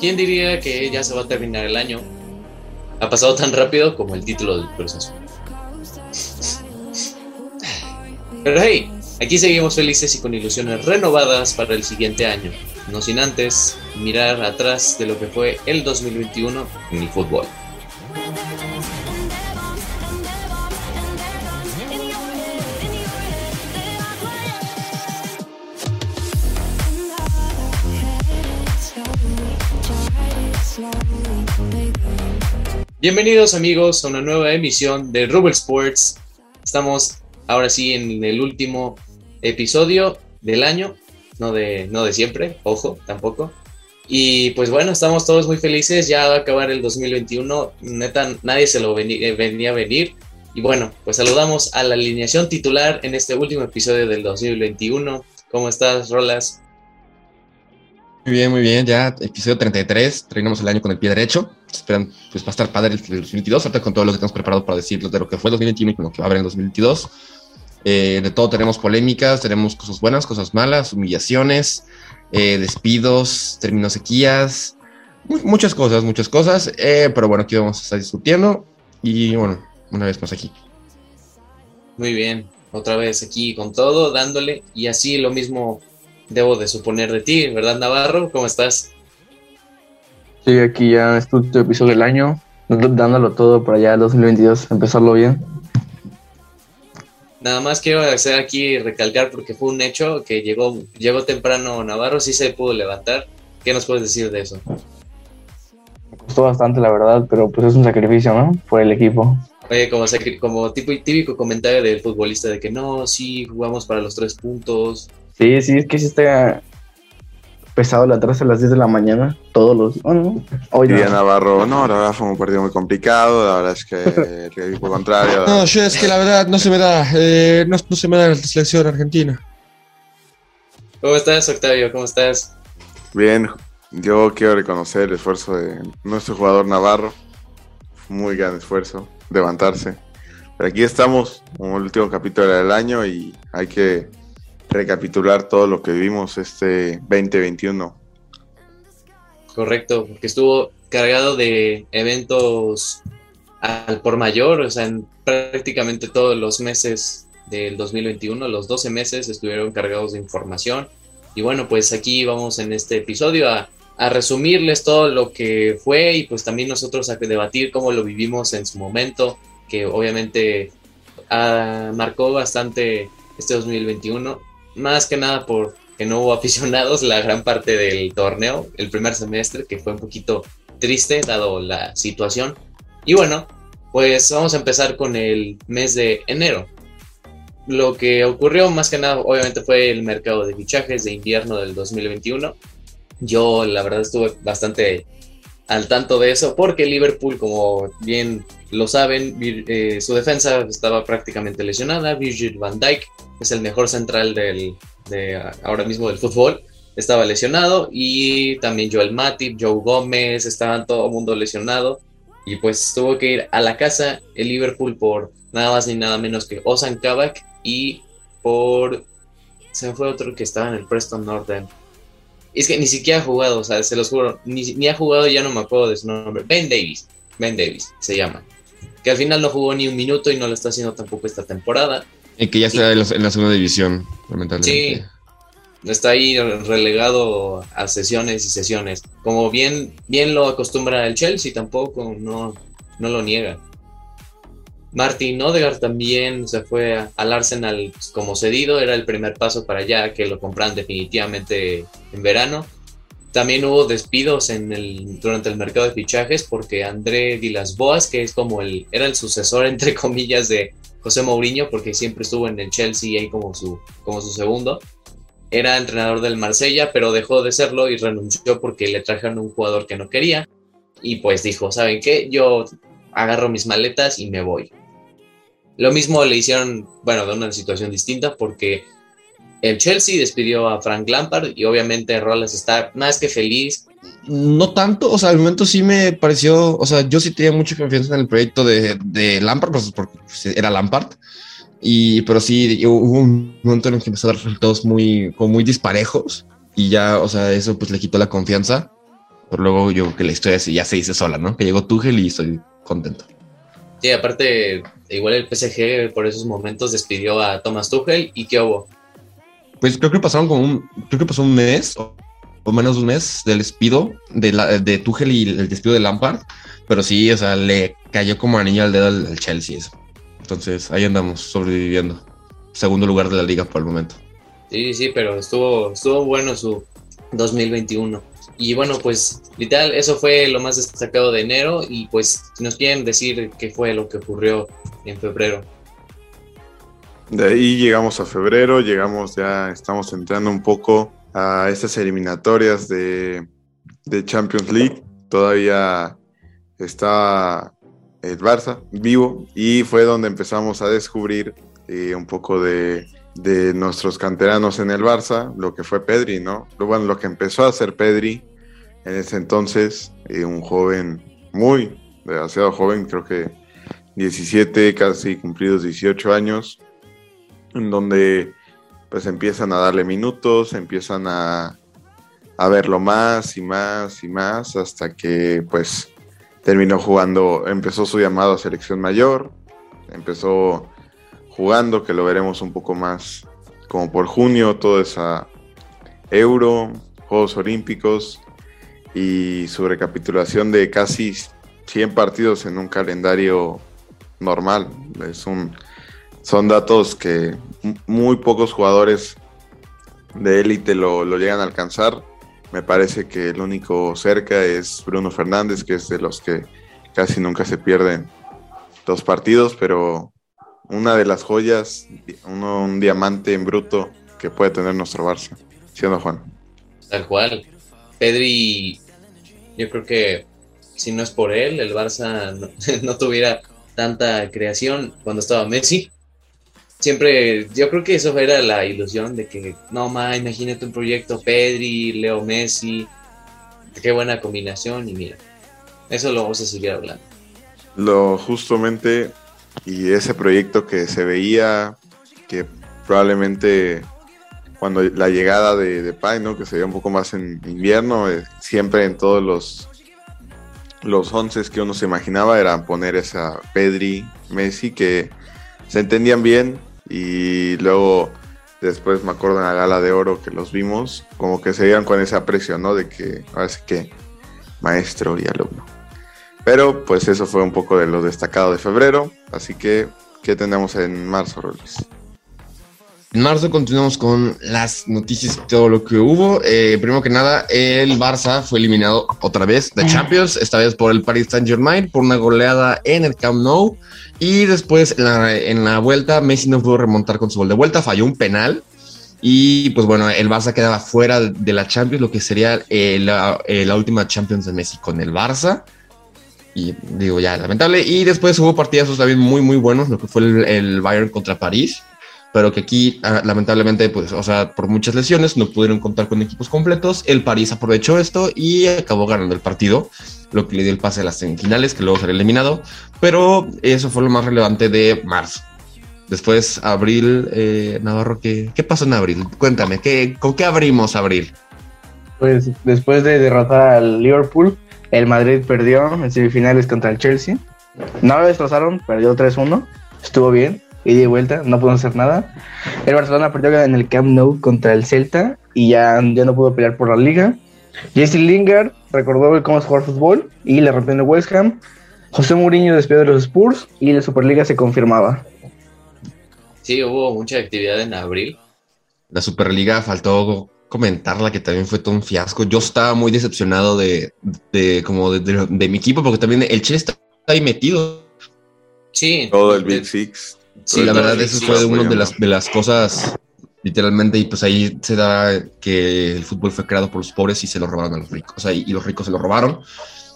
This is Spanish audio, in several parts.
¿quién diría que ya se va a terminar el año? Ha pasado tan rápido como el título del Azul. Pero hey, aquí seguimos felices y con ilusiones renovadas para el siguiente año, no sin antes mirar atrás de lo que fue el 2021 en el fútbol. Bienvenidos amigos a una nueva emisión de Rubel Sports. Estamos ahora sí en el último episodio del año, no de, no de siempre, ojo, tampoco. Y pues bueno, estamos todos muy felices, ya va a acabar el 2021, neta, nadie se lo venía, eh, venía a venir. Y bueno, pues saludamos a la alineación titular en este último episodio del 2021. ¿Cómo estás, Rolas? Muy bien, muy bien. Ya episodio 33. Terminamos el año con el pie derecho. Esperan, pues va a estar padre el 2022. Ahorita con todo lo que tenemos preparado para decirles de lo que fue el 2021 y con lo que va a haber en el 2022. Eh, de todo tenemos polémicas, tenemos cosas buenas, cosas malas, humillaciones, eh, despidos, términos sequías, muchas cosas, muchas cosas. Eh, pero bueno, aquí vamos a estar discutiendo. Y bueno, una vez más aquí. Muy bien, otra vez aquí con todo, dándole. Y así lo mismo debo de suponer de ti, ¿verdad, Navarro? ¿Cómo estás? Sí, aquí ya en este último episodio del año, dándolo todo para ya el 2022, empezarlo bien. Nada más quiero hacer aquí recalcar porque fue un hecho que llegó, llegó temprano Navarro, sí se pudo levantar. ¿Qué nos puedes decir de eso? Me costó bastante, la verdad, pero pues es un sacrificio, ¿no? Por el equipo. Oye, como, como tipo, típico comentario del futbolista de que no, sí, jugamos para los tres puntos, Sí, sí, es que sí está pesado la atrás a las 10 de la mañana, todos los... Bueno, hoy no. Navarro, no, la verdad fue un partido muy complicado, la verdad es que el equipo contrario... No, yo es que la verdad no se me da, eh, no, se me da la selección argentina. ¿Cómo estás, Octavio? ¿Cómo estás? Bien, yo quiero reconocer el esfuerzo de nuestro jugador Navarro, muy gran esfuerzo, levantarse. Pero aquí estamos, en el último capítulo del año y hay que recapitular todo lo que vimos este 2021. Correcto, porque estuvo cargado de eventos al por mayor, o sea, en prácticamente todos los meses del 2021, los 12 meses estuvieron cargados de información. Y bueno, pues aquí vamos en este episodio a, a resumirles todo lo que fue y pues también nosotros a debatir cómo lo vivimos en su momento, que obviamente ah, marcó bastante este 2021 más que nada porque no hubo aficionados la gran parte del torneo, el primer semestre, que fue un poquito triste dado la situación. Y bueno, pues vamos a empezar con el mes de enero. Lo que ocurrió más que nada obviamente fue el mercado de fichajes de invierno del 2021. Yo la verdad estuve bastante al tanto de eso porque Liverpool, como bien lo saben, eh, su defensa estaba prácticamente lesionada. Virgil van Dijk es el mejor central del, de ahora mismo del fútbol. Estaba lesionado y también Joel Matip, Joe Gómez, estaban todo el mundo lesionado. Y pues tuvo que ir a la casa el Liverpool por nada más ni nada menos que Ozan Kabak y por... Se fue otro que estaba en el Preston Northern. Es que ni siquiera ha jugado, o sea, se los juro, ni, ni ha jugado, ya no me acuerdo de su nombre. Ben Davis, Ben Davis se llama. Que al final no jugó ni un minuto y no lo está haciendo tampoco esta temporada. Y que ya está en, la segunda división, lamentablemente. Sí, está ahí relegado a sesiones y sesiones. Como bien, bien lo acostumbra el Chelsea, tampoco no, no lo niega. Martin Odegaard también se fue al Arsenal como cedido, era el primer paso para allá que lo compran definitivamente en verano. También hubo despidos en el, durante el mercado de fichajes porque André Vilas Boas, que es como el, era el sucesor entre comillas de José Mourinho, porque siempre estuvo en el Chelsea ahí como su, como su segundo. Era entrenador del Marsella, pero dejó de serlo y renunció porque le trajeron un jugador que no quería. Y pues dijo, ¿saben qué? Yo agarro mis maletas y me voy. Lo mismo le hicieron, bueno, de una situación distinta porque el Chelsea despidió a Frank Lampard y obviamente Rollins está más que feliz no tanto, o sea, al momento sí me pareció, o sea, yo sí tenía mucha confianza en el proyecto de, de Lampard, pues porque era Lampard, y, pero sí hubo un momento en el que empezó a dar resultados muy, como muy disparejos, y ya, o sea, eso pues le quitó la confianza. Pero luego yo que la historia ya se dice sola, ¿no? Que llegó Tuchel y estoy contento. Sí, aparte, igual el PSG por esos momentos despidió a Thomas Tuchel y ¿qué hubo? Pues creo que pasaron como un, creo que pasó un mes o menos de un mes del despido de, la, de Tuchel y el despido de Lampard, pero sí, o sea, le cayó como anillo al dedo al, Chelsea. Eso. Entonces ahí andamos sobreviviendo. Segundo lugar de la liga por el momento. Sí, sí, pero estuvo, estuvo bueno su 2021. Y bueno, pues literal, eso fue lo más destacado de enero. Y pues, nos quieren decir qué fue lo que ocurrió en febrero. De ahí llegamos a febrero, llegamos ya, estamos entrando un poco a estas eliminatorias de, de Champions League. Todavía está el Barça vivo y fue donde empezamos a descubrir eh, un poco de, de, nuestros canteranos en el Barça, lo que fue Pedri, ¿no? Bueno, lo que empezó a hacer Pedri en ese entonces, eh, un joven muy, demasiado joven, creo que 17, casi cumplidos 18 años, en donde pues empiezan a darle minutos, empiezan a, a verlo más y más y más hasta que pues terminó jugando, empezó su llamado a selección mayor, empezó jugando, que lo veremos un poco más como por junio, toda esa Euro, Juegos Olímpicos y su recapitulación de casi 100 partidos en un calendario normal. Es un, son datos que muy pocos jugadores de élite lo, llegan a alcanzar. Me parece que el único cerca es Bruno Fernández, que es de los que casi nunca se pierden dos partidos, pero una de las joyas, un diamante en bruto que puede tener nuestro Barça, siendo Juan. Tal cual. Pedri, yo creo que si no es por él, el Barça no tuviera tanta creación cuando estaba Messi siempre, yo creo que eso era la ilusión de que, no, ma, imagínate un proyecto Pedri, Leo Messi, qué buena combinación y mira, eso lo vamos a seguir hablando. Lo justamente, y ese proyecto que se veía, que probablemente cuando la llegada de, de Pai, ¿no? que se veía un poco más en invierno, eh, siempre en todos los los once que uno se imaginaba eran poner esa Pedri, Messi, que se entendían bien, y luego después me acuerdo en la gala de oro que los vimos, como que se iban con esa presión, ¿no? De que ahora sí que maestro y alumno. Pero pues eso fue un poco de lo destacado de febrero, así que ¿qué tenemos en marzo, Rolis? En marzo continuamos con las noticias y todo lo que hubo. Eh, primero que nada, el Barça fue eliminado otra vez de Champions, esta vez por el Paris Saint Germain, por una goleada en el Camp Nou. Y después en la, vuelta, Messi no pudo remontar con su gol de vuelta, falló un penal. Y pues bueno, el Barça quedaba fuera de la Champions, lo que sería eh, eh, la, última Champions de Messi con el Barça. Y digo, ya lamentable. Y después hubo partidos también muy, muy buenos, lo que fue el, Bayern contra París pero que aquí ah, lamentablemente, pues, o sea, por muchas lesiones no pudieron contar con equipos completos. El París aprovechó esto y acabó ganando el partido lo que le dio el pase a las semifinales, que luego será eliminado, pero eso fue lo más relevante de marzo. Después, abril, eh, Navarro, ¿qué, ¿qué pasó en abril? Cuéntame, ¿qué, ¿con qué abrimos abril? Pues después de derrotar al Liverpool, el Madrid perdió en semifinales contra el Chelsea. No lo destrozaron, perdió 3-1, estuvo bien, y de vuelta, no pudo hacer nada. El Barcelona perdió en el Camp Nou contra el Celta y ya, ya no pudo pelear por la liga. Jesse Lingard recordó cómo es jugar fútbol y le rompió en el West Ham. José Mourinho despidió de los Spurs y la Superliga se confirmaba. Sí, hubo mucha actividad en abril. La Superliga faltó comentarla que también fue todo un fiasco. Yo estaba muy decepcionado de, como de, mi equipo porque también el Chelsea está ahí metido. Sí. Todo el Big Six. Sí, la verdad, eso fue una de las, de las cosas literalmente, y pues ahí se da que el fútbol fue creado por los pobres y se lo robaron a los ricos, o sea, y, los ricos se lo robaron.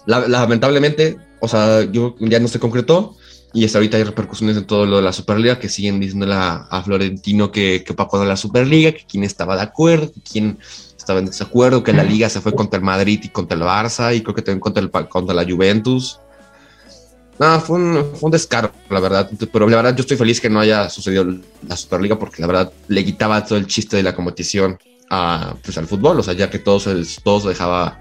lamentablemente, o sea, yo ya no se concretó y hasta ahorita hay repercusiones en todo lo de la Superliga que siguen diciéndole a, Florentino que, que para la Superliga, que quién estaba de acuerdo, que quién estaba en desacuerdo, que la liga se fue contra el Madrid y contra el Barça y creo que también contra, el, contra la Juventus. No, fue un, fue un descaro, la verdad. Pero la verdad, yo estoy feliz que no haya sucedido la Superliga porque la verdad le quitaba todo el chiste de la competición a, pues, al fútbol. O sea, ya que todos, todos dejaba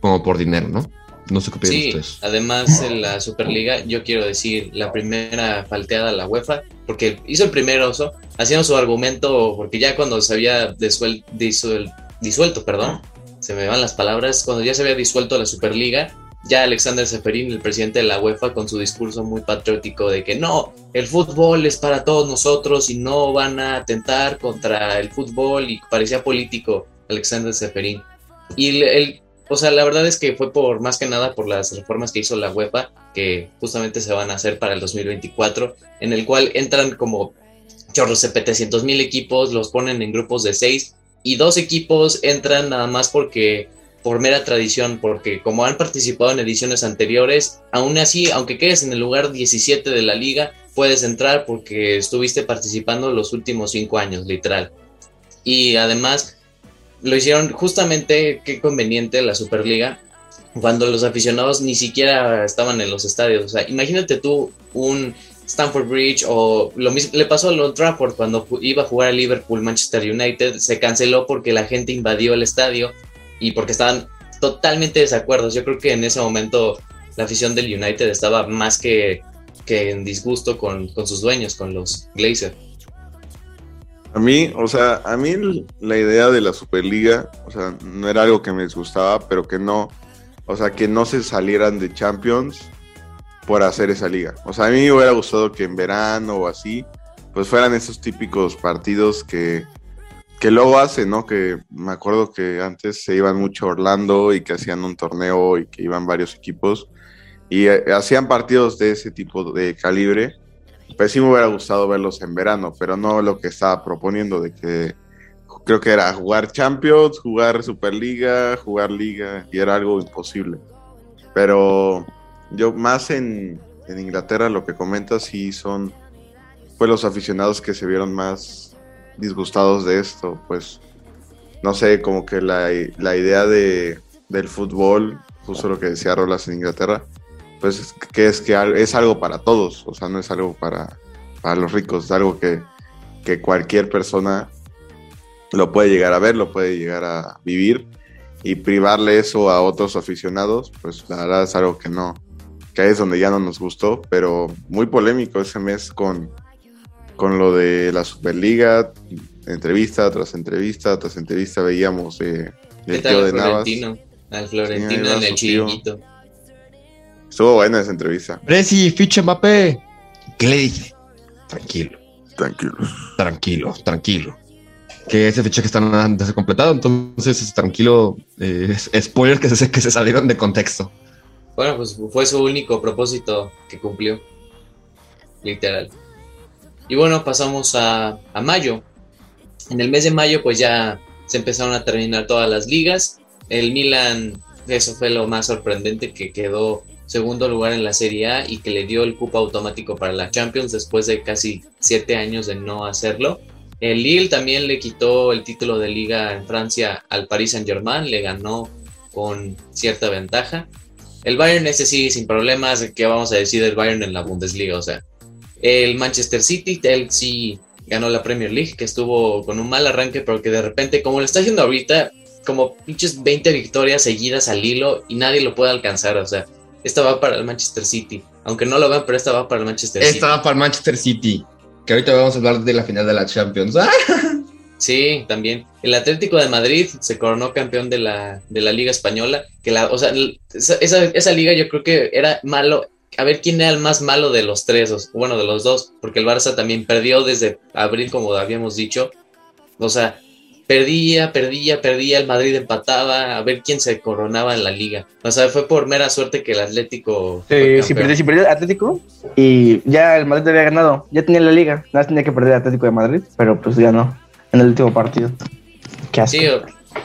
como por dinero, ¿no? No sé qué opinan Sí, ustedes. además en la Superliga, yo quiero decir la primera falteada a la UEFA, porque hizo el primer oso, haciendo su argumento, porque ya cuando se había disuel- disuel- disuelto, perdón, se me van las palabras, cuando ya se había disuelto la Superliga, ya Alexander Seferin, el presidente de la UEFA, con su discurso muy patriótico de que no, el fútbol es para todos nosotros y no van a atentar contra el fútbol y parecía político Alexander Seferin. Y el, el- o sea, la verdad es que fue por más que nada por las reformas que hizo la UEFA, que justamente se van a hacer para el 2024, en el cual entran como chorros de 700 mil equipos, los ponen en grupos de seis y dos equipos entran nada más porque por mera tradición, porque como han participado en ediciones anteriores, aún así, aunque quedes en el lugar 17 de la liga, puedes entrar porque estuviste participando los últimos cinco años, literal. Y además, lo hicieron justamente, qué conveniente la Superliga, cuando los aficionados ni siquiera estaban en los estadios. O sea, imagínate tú un Stamford Bridge o lo mismo, le pasó a Old Trafford cuando iba a jugar a Liverpool Manchester United, se canceló porque la gente invadió el estadio y porque estaban totalmente desacuerdos. Yo creo que en ese momento la afición del United estaba más que, que en disgusto con, con sus dueños, con los Glazer. A mí, o sea, a mí la idea de la Superliga, o sea, no era algo que me disgustaba, pero que no, o sea, que no se salieran de Champions por hacer esa liga. O sea, a mí me hubiera gustado que en verano o así, pues fueran esos típicos partidos que, que luego hacen, ¿no? Que me acuerdo que antes se iban mucho a Orlando y que hacían un torneo y que iban varios equipos y eh, hacían partidos de ese tipo de calibre pues sí me hubiera gustado verlos en verano, pero no lo que estaba proponiendo de que creo que era jugar Champions, jugar Superliga, jugar Liga, y era algo imposible. Pero yo más en, en Inglaterra lo que comentas sí son pues los aficionados que se vieron más disgustados de esto, pues no sé, como que la, la idea de, del fútbol, justo lo que decía Rolas en Inglaterra, pues es que es que es algo para todos, o sea, no es algo para, para los ricos, es algo que, que cualquier persona lo puede llegar a ver, lo puede llegar a vivir y privarle eso a otros aficionados, pues la verdad es algo que no, que es donde ya no nos gustó, pero muy polémico ese mes con, con lo de la Superliga, entrevista tras entrevista tras entrevista veíamos eh, ¿Qué el tío de Navas. Florentino? Al Florentino Sí, en el chiringuito. Estuvo buena esa entrevista. Presi, ficha Mbappé. ¿Qué le dije? Tranquilo, Tranquilos. tranquilo, tranquilo. Que ese fichaje está antes de ser completado, entonces tranquilo. eh, es- spoilers que se, que se salieron de contexto. Bueno, pues fue su único propósito que cumplió. Literal. Y bueno, pasamos a, a mayo. En el mes de mayo, pues ya se empezaron a terminar todas las ligas. El Milan, eso fue lo más sorprendente, que quedó segundo lugar en la Serie A y que le dio el cupo automático para la Champions después de casi siete años de no hacerlo. El Lille también le quitó el título de liga en Francia al Paris Saint Germain, le ganó con cierta ventaja. El Bayern ese sí sin problemas, ¿qué vamos a decir del Bayern en la Bundesliga? O sea, el Manchester City, él sí ganó la Premier League, que estuvo con un mal arranque, pero que de repente, como lo está haciendo ahorita, como pinches 20 victorias seguidas al hilo y nadie lo puede alcanzar, o sea, esta va para el Manchester City, aunque no lo vean, pero esta va para el Manchester City. Esta va para el Manchester City. Que ahorita vamos a hablar de la final de la Champions. Sí, también. El Atlético de Madrid se coronó campeón de la, de la Liga Española. Que la, o sea, esa, esa, esa liga yo creo que era malo. A ver quién era el más malo de los tres, o- bueno, de los dos, porque el Barça también perdió desde abril, como habíamos dicho. O sea, perdía, perdía, perdía, el Madrid empataba, a ver quién se coronaba en la liga. O sea, fue por mera suerte que el Atlético. fue Sí, si perdió, si perdió Atlético y ya el Madrid había ganado, ya tenía la liga, nada más tenía que perder Atlético de Madrid, pero pues ya no, en el último partido. Qué asco. Sí,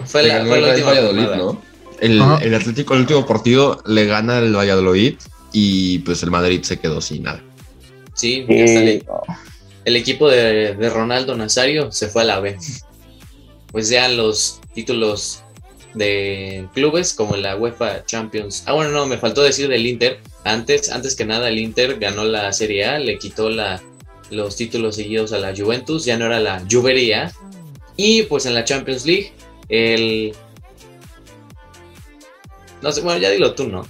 fue la, fue el la última Valladolid. ¿no? El, el Atlético, el último partido, le gana el Valladolid y pues el Madrid se quedó sin nada. Sí, no. el equipo de, de Ronaldo Nazario se fue a la B. Pues ya los títulos de clubes como la UEFA Champions. Ah, bueno, no, me faltó decir del Inter. Antes, antes que nada, el Inter ganó la Serie A, le quitó la, los títulos seguidos a la Juventus, ya no era la Juvería. Y pues en la Champions League, el. No sé, bueno, ya dilo tú, ¿no?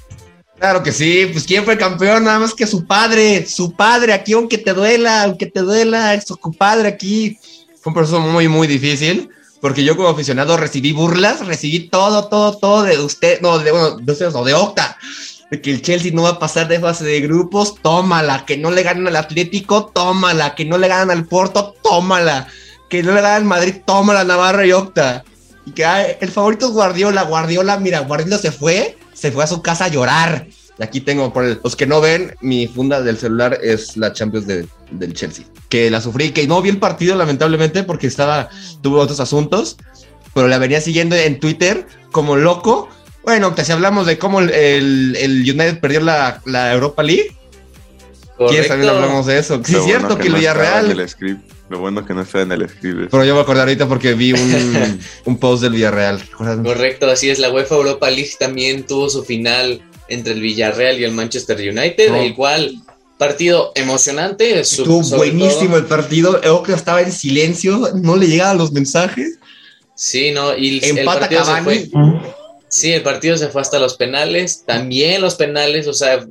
Claro que sí, pues ¿quién fue campeón? Nada más que su padre, su padre, aquí aunque te duela, aunque te duela, es su padre aquí. Fue un proceso muy, muy difícil, porque yo como aficionado recibí burlas, recibí todo, todo, todo de usted, no, de, bueno, de ustedes, no, de Octa, de que el Chelsea no va a pasar de fase de grupos, tómala, que no le ganan al Atlético, tómala, que no le ganan al Porto, tómala, que no le ganan al Madrid, tómala, Navarra y Octa. Y que el favorito es Guardiola, Guardiola, mira, Guardiola se fue, se fue a su casa a llorar. Y aquí tengo, por el- los que no ven, mi funda del celular es la Champions de- del Chelsea. Que la sufrí, que no vi el partido lamentablemente porque estaba, tuvo otros asuntos, pero la venía siguiendo en Twitter como loco. Bueno, que si hablamos de cómo el, el- el United perdió la, la Europa League, ¿quieres también hablamos de eso? Sí, es cierto bueno que el no Villarreal... Lo bueno que no está en el script. Pero yo me acordé ahorita porque vi un, un post del Villarreal. Correcto, así es. La UEFA Europa League también tuvo su final entre el Villarreal y el Manchester United, No. el cual partido emocionante. Estuvo buenísimo todo. el partido. Oca estaba en silencio, no le llegaban los mensajes. Sí, no, y el, el Empata partido se fue. Sí, el partido se fue hasta los penales. También los penales, o sea,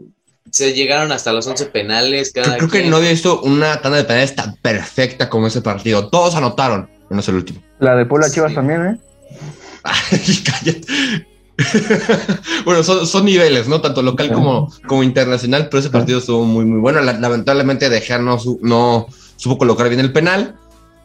se llegaron hasta los 11 penales. Cada Creo, que no había visto una tanda de penales tan perfecta como ese partido. Todos anotaron, menos el último. La de Puebla Sí. Chivas también, ¿eh? Ay, cállate. bueno, son, niveles, ¿no? Tanto local como, como internacional, pero ese partido estuvo muy, muy bueno. La- lamentablemente, De Gea no, no supo colocar bien el penal.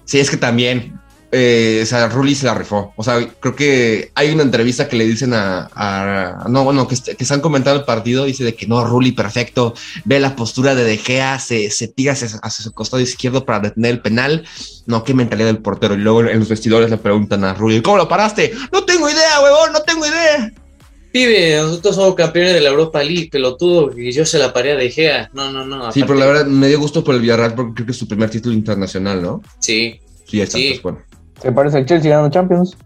Sí, es que también, eh, o sea, Rulli se la rifó. O sea, creo que hay una entrevista que le dicen a, a- no, bueno, que, que están comentando el partido, dice de que no, Rulli perfecto, ve la postura de De Gea, se, se tira hacia, hacia su costado izquierdo para detener el penal. No, qué mentalidad del portero. Y luego en los vestidores le preguntan a Rulli, ¿cómo lo paraste? No tengo idea, huevón, no tengo idea. Pibe, nosotros somos campeones de la Europa League, pelotudo, y yo se la paré a De Gea. No, no, no. Sí, pero la verdad me dio gusto por el Villarreal porque creo que es su primer título internacional, ¿no? Sí, Sí, está, Sí. pues bueno. Se parece al Chelsea ganando Champions.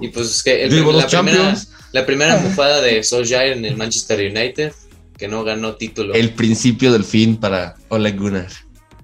y pues es que el- Digo, la, primera, la primera bufada de Solskjaer en el Manchester United, que no ganó título. El principio del fin para Ole Gunnar.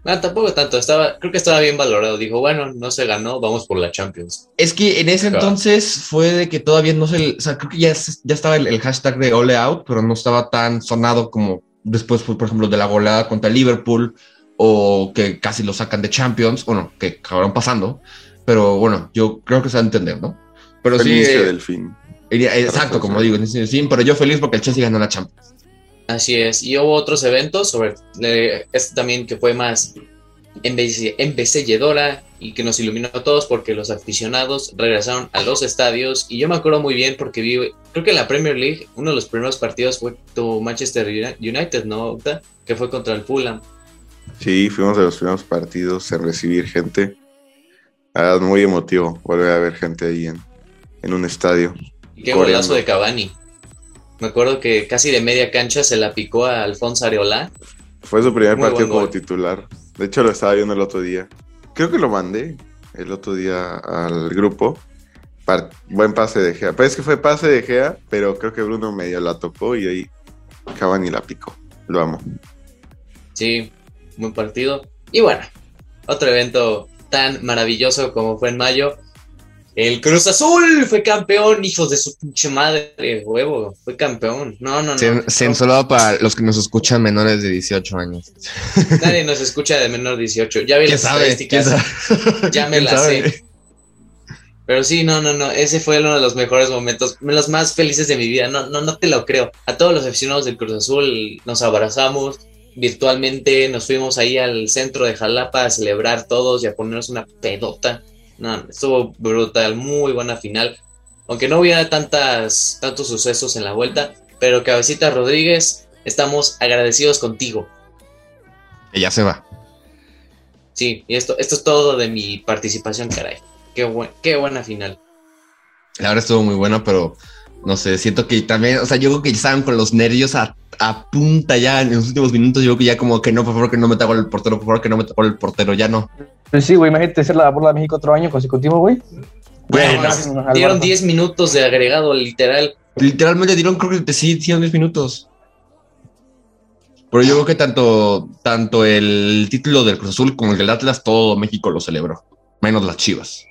No, tampoco tanto, estaba, creo que estaba bien valorado. Dijo, bueno, no se ganó, vamos por la Champions. Es que en ese Claro. entonces fue de que todavía no se, o sea, creo que ya, ya estaba el, el hashtag de Ole Out, pero no estaba tan sonado como después fue, por ejemplo, de la goleada contra Liverpool o que casi lo sacan de Champions, bueno, que acabaron pasando, pero bueno, yo creo que se va a entender, ¿no? Pero el sí, inicio eh, del fin. iría- exacto, como digo, sí, sí, pero yo feliz porque el Chelsea ganó la Champions. Así es. Y hubo otros eventos sobre eh, este también que fue más embelle- embellecedora y que nos iluminó a todos porque los aficionados regresaron a los estadios. Y yo me acuerdo muy bien porque vi, creo que en la Premier League, uno de los primeros partidos fue tu Manchester Uni- United, ¿no? Octa? Que fue contra el Fulham. Sí, fuimos de los primeros partidos en recibir gente. Ah, muy emotivo volver a ver gente ahí en, en un estadio. Y qué golazo de Cavani. Me acuerdo que casi de media cancha se la picó a Alfonso Areola. Fue su primer Muy partido como gol. titular. De hecho, lo estaba viendo el otro día. Creo que lo mandé el otro día al grupo. Par- buen pase de Gea. Parece que fue pase de Gea, pero creo que Bruno medio la tocó y ahí Cavani la picó. Lo amo. Sí, buen partido. Y bueno, otro evento tan maravilloso como fue en mayo. El Cruz Azul fue campeón, hijos de su pinche madre, huevo, fue campeón. No, no, no. Cen- Censurado para los que nos escuchan menores de 18 años. Nadie nos escucha de menor 18. Ya vi ¿Quién las sabe? ¿Quién estadísticas, ya me ¿Quién las sabe? sé. Pero sí, no, no, no. Ese fue uno de los mejores momentos, los más felices de mi vida. No, no, no te lo creo. A todos los aficionados del Cruz Azul nos abrazamos virtualmente, nos fuimos ahí al centro de Jalapa a celebrar todos y a ponernos una pedota. No, estuvo brutal, muy buena final. Aunque no hubiera tantas, tantos sucesos en la vuelta, pero Cabecita Rodríguez, estamos agradecidos contigo. Ya se va. Sí, y esto, esto es todo de mi participación, caray. Qué, buen, qué buena final. La verdad estuvo muy bueno, pero no sé, siento que también, o sea, yo creo que ya estaban con los nervios a, a punta ya en los últimos minutos. Yo creo que ya como que no, por favor, que no me tapo el portero, por favor, que no me tapo el portero, ya no. Pues sí, güey, imagínate ser la bola de México otro año consecutivo, güey. Bueno, No, dieron Barça. 10 minutos de agregado, literal. literalmente dieron, creo que sí, hicieron 10 minutos. Pero yo creo que tanto, tanto el título del Cruz Azul como el del Atlas, todo México lo celebró, menos las Chivas.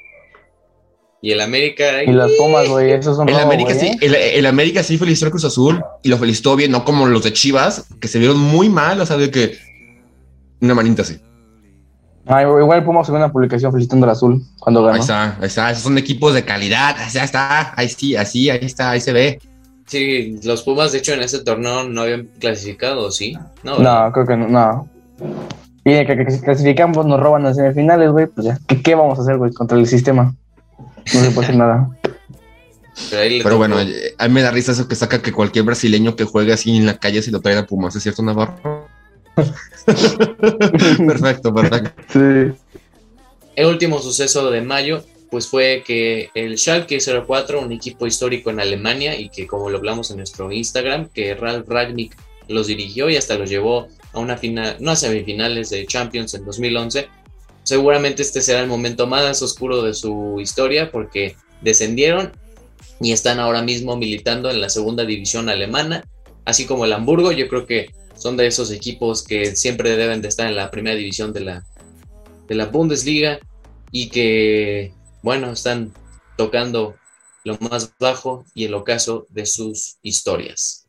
Y el América. Y las Pumas, güey, esos son El robo, América, sí, el, el América sí felicitó al Cruz Azul y lo felicitó bien, no como los de Chivas, que se vieron muy mal, o sea, de que una manita así. Ah, igual Pumas subió una publicación felicitando al azul cuando ganó. Ahí está, ahí está, esos son equipos de calidad, ya está, ahí sí, así, ahí está, ahí se ve. Sí, los Pumas, de hecho, en ese torneo no habían clasificado, ¿sí? No, No, creo que no. no. Y de que, que si clasificamos nos roban las semifinales, güey, pues ya. ¿Qué, qué vamos a hacer, güey, contra el sistema? No se puede hacer nada. Pero, bueno, eh, a mí me da risa eso que saca que cualquier brasileño que juegue así en la calle se lo trae a Pumas, ¿es cierto, Navarro? perfecto, perfecto. Sí. El último suceso de mayo, pues fue que el Schalke 04, un equipo histórico en Alemania y que como lo hablamos en nuestro Instagram, que Ralf Ragnick los dirigió y hasta los llevó a una final, no a semifinales de Champions en 2011. Seguramente este será el momento más oscuro de su historia porque descendieron y están ahora mismo militando en la segunda división alemana, así como el Hamburgo. Yo creo que son de esos equipos que siempre deben de estar en la primera división de la, de la Bundesliga y que, bueno, están tocando lo más bajo y el ocaso de sus historias.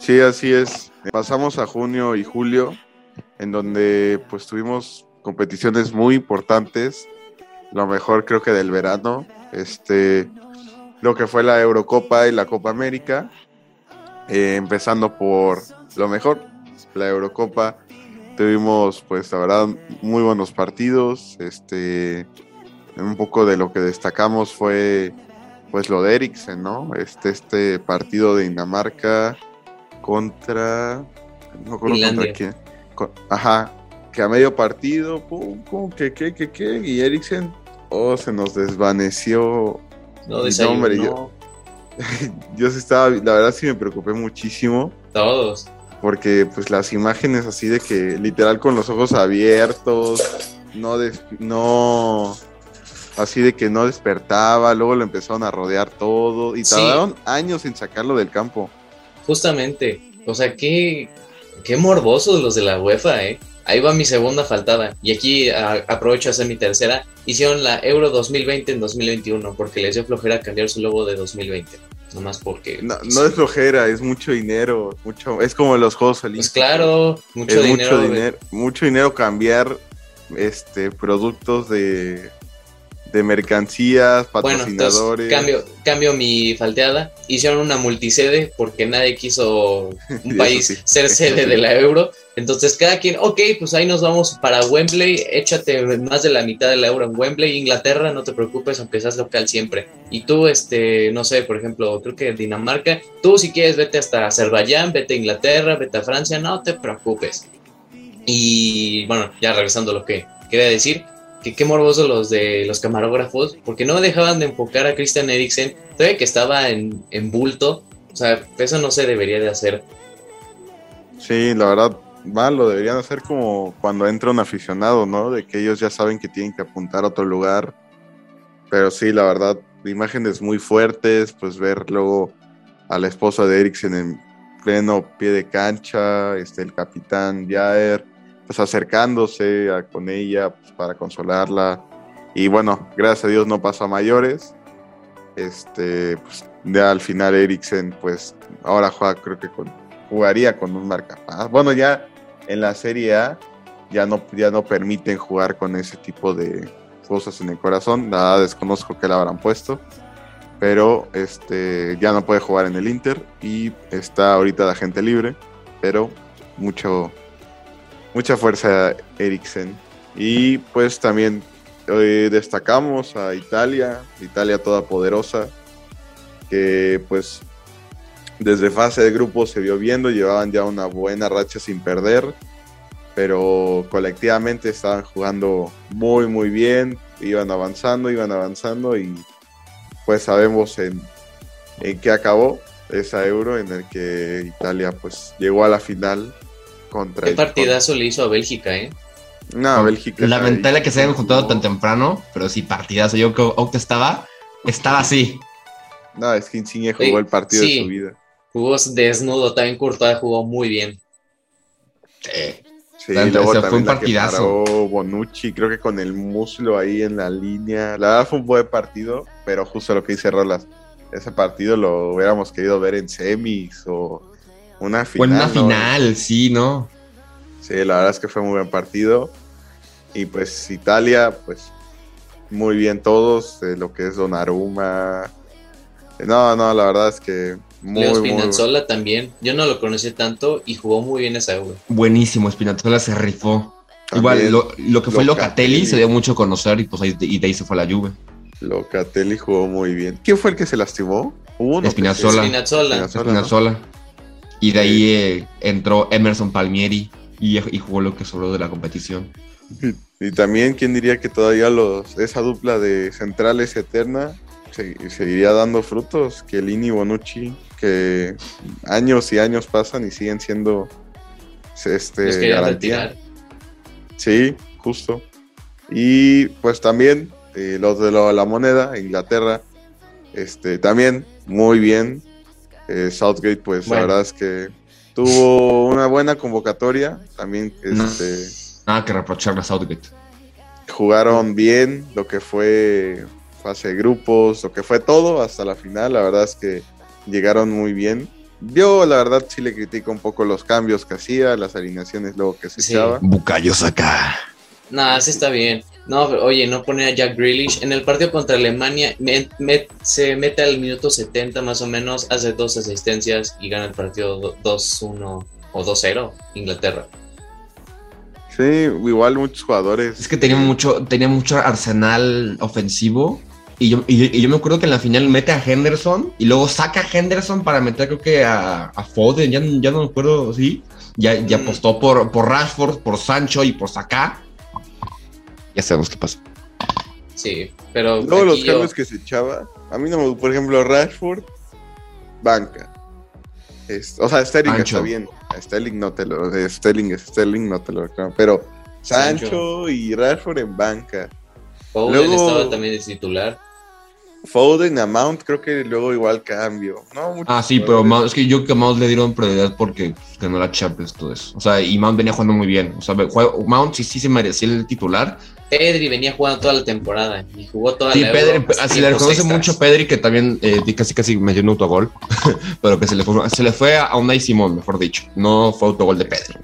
Sí, así es. Pasamos a junio y julio, en donde pues tuvimos competiciones muy importantes. Lo mejor creo que del verano, este, lo que fue la Eurocopa y la Copa América. Eh, empezando por lo mejor, la Eurocopa. Tuvimos, pues, la verdad, muy buenos partidos. Este, un poco de lo que destacamos fue, pues, lo de Eriksen, ¿no? Este, este partido de Dinamarca contra. No me acuerdo Finlandia. contra quién. Con- ajá, que a medio partido, pum, pum, que, que, que, que, y Eriksen, oh, se nos desvaneció. No hombre, yo- Yo sí estaba, la verdad sí me preocupé muchísimo, todos. porque pues las imágenes así de que literal con los ojos abiertos, no, no, así de que no despertaba, luego lo empezaron a rodear todo, y Sí. tardaron años en sacarlo del campo. Justamente. O sea, qué, qué morbosos los de la UEFA, ¿eh? Ahí va mi segunda faltada. Y aquí a- aprovecho a hacer mi tercera. Hicieron la Euro 2020 en 2021 porque les dio flojera cambiar su logo de 2020. Nomás porque... No, no es flojera, es mucho dinero, mucho, es como los Juegos Pues Olímpicos. claro, mucho es dinero. mucho dinero, mucho dinero cambiar este productos de, de mercancías, Bueno, patrocinadores. entonces cambio, cambio mi falteada. Hicieron una multisede porque nadie quiso un país sí, ser sede de la euro. Entonces cada quien, ok, pues ahí nos vamos para Wembley, échate más de la mitad de la euro en Wembley, Inglaterra, no te preocupes, aunque seas local siempre. Y tú, este, no sé, por ejemplo, creo que Dinamarca, tú si quieres vete hasta Azerbaiyán, vete a Inglaterra, vete a Francia, no te preocupes. Y bueno, ya regresando a lo que quería decir, que qué morboso los de los camarógrafos, porque no dejaban de enfocar a Christian Eriksen, todavía que estaba en, en bulto, o sea, eso no se debería de hacer. Sí, la verdad, mal lo deberían hacer como cuando entra un aficionado, ¿no? De que ellos ya saben que tienen que apuntar a otro lugar. Pero sí, la verdad, imágenes muy fuertes, pues ver luego a la esposa de Eriksen en pleno pie de cancha, este, el capitán Jair, pues acercándose a- con ella pues, para consolarla. Y bueno, gracias a Dios no pasó a mayores. Este, pues ya al final Eriksen, pues ahora juega, creo que jugaría con un marcapaz. Bueno, ya en la Serie A ya no, ya no permiten jugar con ese tipo de cosas en el corazón. Nada, desconozco que le habrán puesto. Pero este ya no puede jugar en el Inter y está ahorita de gente libre. Pero mucho, mucha fuerza Eriksen. Y pues también eh, destacamos a Italia, Italia toda poderosa, que pues desde fase de grupo se vio viendo, llevaban ya una buena racha sin perder, pero colectivamente estaban jugando muy muy bien, iban avanzando, iban avanzando y pues sabemos en, en qué acabó esa euro en el que Italia pues llegó a la final contra Qué el- partidazo le hizo a Bélgica, ¿eh? No, Bélgica. Lamentable que se hayan juntado tan temprano, pero sí, partidazo. Yo creo que Octa estaba, estaba así. No, es que Insigne jugó Sí, el partido sí. de su vida. Jugó desnudo, también Courtois jugó muy bien. Sí. Sí, luego fue también un partidazo. Bonucci, creo que con el muslo ahí en la línea. La verdad fue un buen partido, pero justo lo que dice Rolas, ese partido lo hubiéramos querido ver en semis o una Fue final. en una ¿no? final, sí, ¿no? Sí, la verdad es que fue muy buen partido. Y pues Italia, pues muy bien todos, eh, lo que es Donnarumma. No, no, la verdad es que muy, Leo muy Spinazzola también. Yo no lo conocí tanto y jugó muy bien esa Euro. Buenísimo, Spinazzola se rifó. También Igual, lo, lo que fue Locatelli. Locatelli se dio mucho a conocer y pues ahí, y de ahí se fue a la Juve. Locatelli jugó muy bien. ¿Quién fue el que se lastimó? Hubo uno que Espinazzola. se- Spinazzola. Y de ahí eh, entró Emerson Palmieri y, y jugó lo que sobró de la competición. Y también, ¿quién diría que todavía los esa dupla de centrales eterna se- seguiría dando frutos? Que Lini y Bonucci, que años y años pasan y siguen siendo este, Los garantía. Sí, justo. Y pues también eh, los de lo- la moneda, Inglaterra, este, también muy bien. Eh, Southgate, pues Bueno. la verdad es que tuvo una buena convocatoria. También No. este, Nada que reprocharle a Southgate. jugaron bien lo que fue fase de grupos, lo que fue todo hasta la final. La verdad es que llegaron muy bien. Yo, la verdad, sí le critico un poco los cambios que hacía, las alineaciones luego que se Sí. echaba. Bucayo saca. Nah, sí está bien. No, pero, oye, no poner a Jack Grealish. En el partido contra Alemania me- me- se mete al minuto 70 más o menos, hace dos asistencias y gana el partido do- 2-1 o 2-0 Inglaterra. Sí, igual muchos jugadores. Es que tenía mucho, tenía mucho arsenal ofensivo. Y yo, y, y yo me acuerdo que en la final mete a Henderson y luego saca a Henderson para meter, creo que a, a Foden, ya, ya no me acuerdo, sí. Ya, ya Mm. apostó por, por Rashford, por Sancho y por Saka. Ya sabemos qué pasa. Sí, pero Luego los yo- cambios que se echaba, a mí no me por ejemplo, Rashford, banca. Es- o sea, Sterling está bien. A Sterling no te lo, Sterling es Sterling, no te lo reclamo. Pero Sancho, Sancho. y Rashford en banca. Foden luego- estaba también de titular. Foden a Mount, creo que luego igual cambio. No, Ah, sí, pero. Mount- es que yo creo que a Mount le dieron prioridad porque pues, ganó la Champions, todo eso. O sea, y Mount venía jugando muy bien. O sea, Mount sí, sí se merecía el titular. Pedri venía jugando toda la temporada y jugó toda Sí, la Pedri, se le reconoce extras. mucho a Pedri que también eh, casi casi me dio un autogol, pero que se le fue, se le fue a Unai Simón, mejor dicho. No fue autogol de Pedri.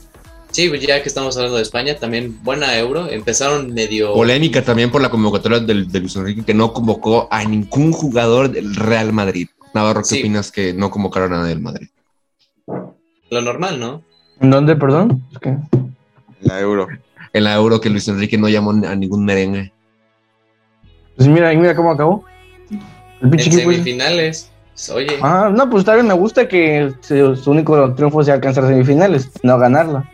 Sí, pues ya que estamos hablando de España, también buena Euro. Empezaron medio... Polémica también por la convocatoria del, de Luis Enrique que no convocó a ningún jugador del Real Madrid. Navarro, ¿qué Sí. opinas que no convocaron a nadie del Madrid? Lo normal, ¿no? ¿En dónde, perdón? Es que- La Euro. En la Euro que Luis Enrique no llamó a ningún merengue. Pues mira, mira cómo acabó. El En semifinales. Oye, Ah, no, pues está bien, me gusta que su, único triunfo sea alcanzar semifinales, no ganarla.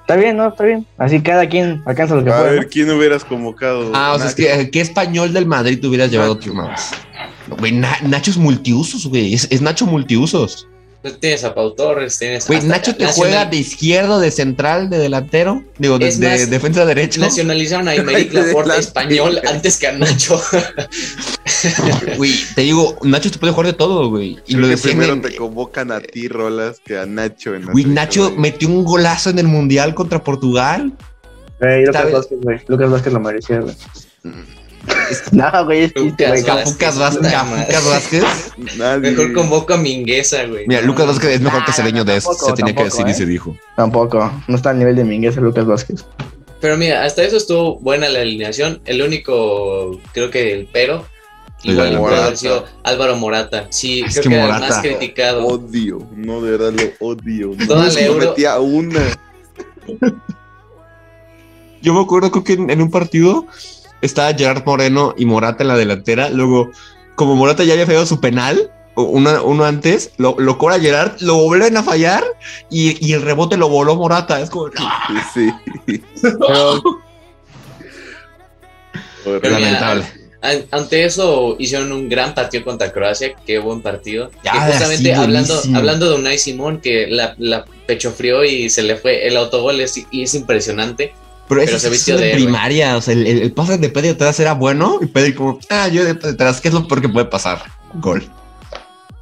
Está bien, ¿no? Está bien. Así cada quien alcanza lo que A puede. ver, ¿quién hubieras convocado? Ah, o sea, es que ¿qué español del Madrid te hubieras llevado tú más? Güey, Na- Nacho es multiusos, güey. Es, es Nacho multiusos. Pues tienes a Pau Torres, tienes Güey, Nacho te nacional- juega de izquierdo, de central, de delantero. Digo, de, defensa derecho. Nacionalizaron a Emerick De Laporte español antes que a Nacho. Güey, te digo, Nacho te puede jugar de todo, güey. Y Creo lo que decían primero en- te convocan a ti, Rolas, que a Nacho. En la Güey, Nacho metió un golazo en el Mundial contra Portugal. Güey, Lucas. Vázquez, güey. Lucas Vázquez lo merecía, güey. No, güey, es chiste, güey. Lucas Vázquez. Mejor convoco a Mingueza, güey. Mira, Lucas Vázquez es mejor Nah, que Cedeño de eso. Se tenía que decir y ¿eh? se dijo. Tampoco. No está al nivel de Minguez Lucas Vázquez. Pero mira, hasta eso estuvo buena la alineación. El único, creo que el pero, igual El puede haber sido Álvaro Morata. Sí, Es creo que que, era el Morata- más criticado. Odio. No, de verdad lo odio. Toda No, Euro- metía una. Yo me acuerdo creo que en, en un partido estaba Gerard Moreno y Morata en la delantera. Luego, como Morata ya había fallado su penal, o uno, uno antes, lo, lo cobra Gerard, lo vuelven a fallar y, y el rebote lo voló Morata. Es como, ¡ah! Sí. Pero Pero mira, lamentable. an- ante eso hicieron un gran partido contra Croacia, qué buen partido. Ya, que justamente sí, hablando, hablando de Unai Simón, que la, la pechofrió y se le fue el autogol es, y es impresionante. Pero, eso se vistió de, de héroe. primaria. O sea, el, el- pase de Pedri atrás era bueno y Pedri como, ah, yo de detrás, ¿qué es lo peor que puede pasar? Gol.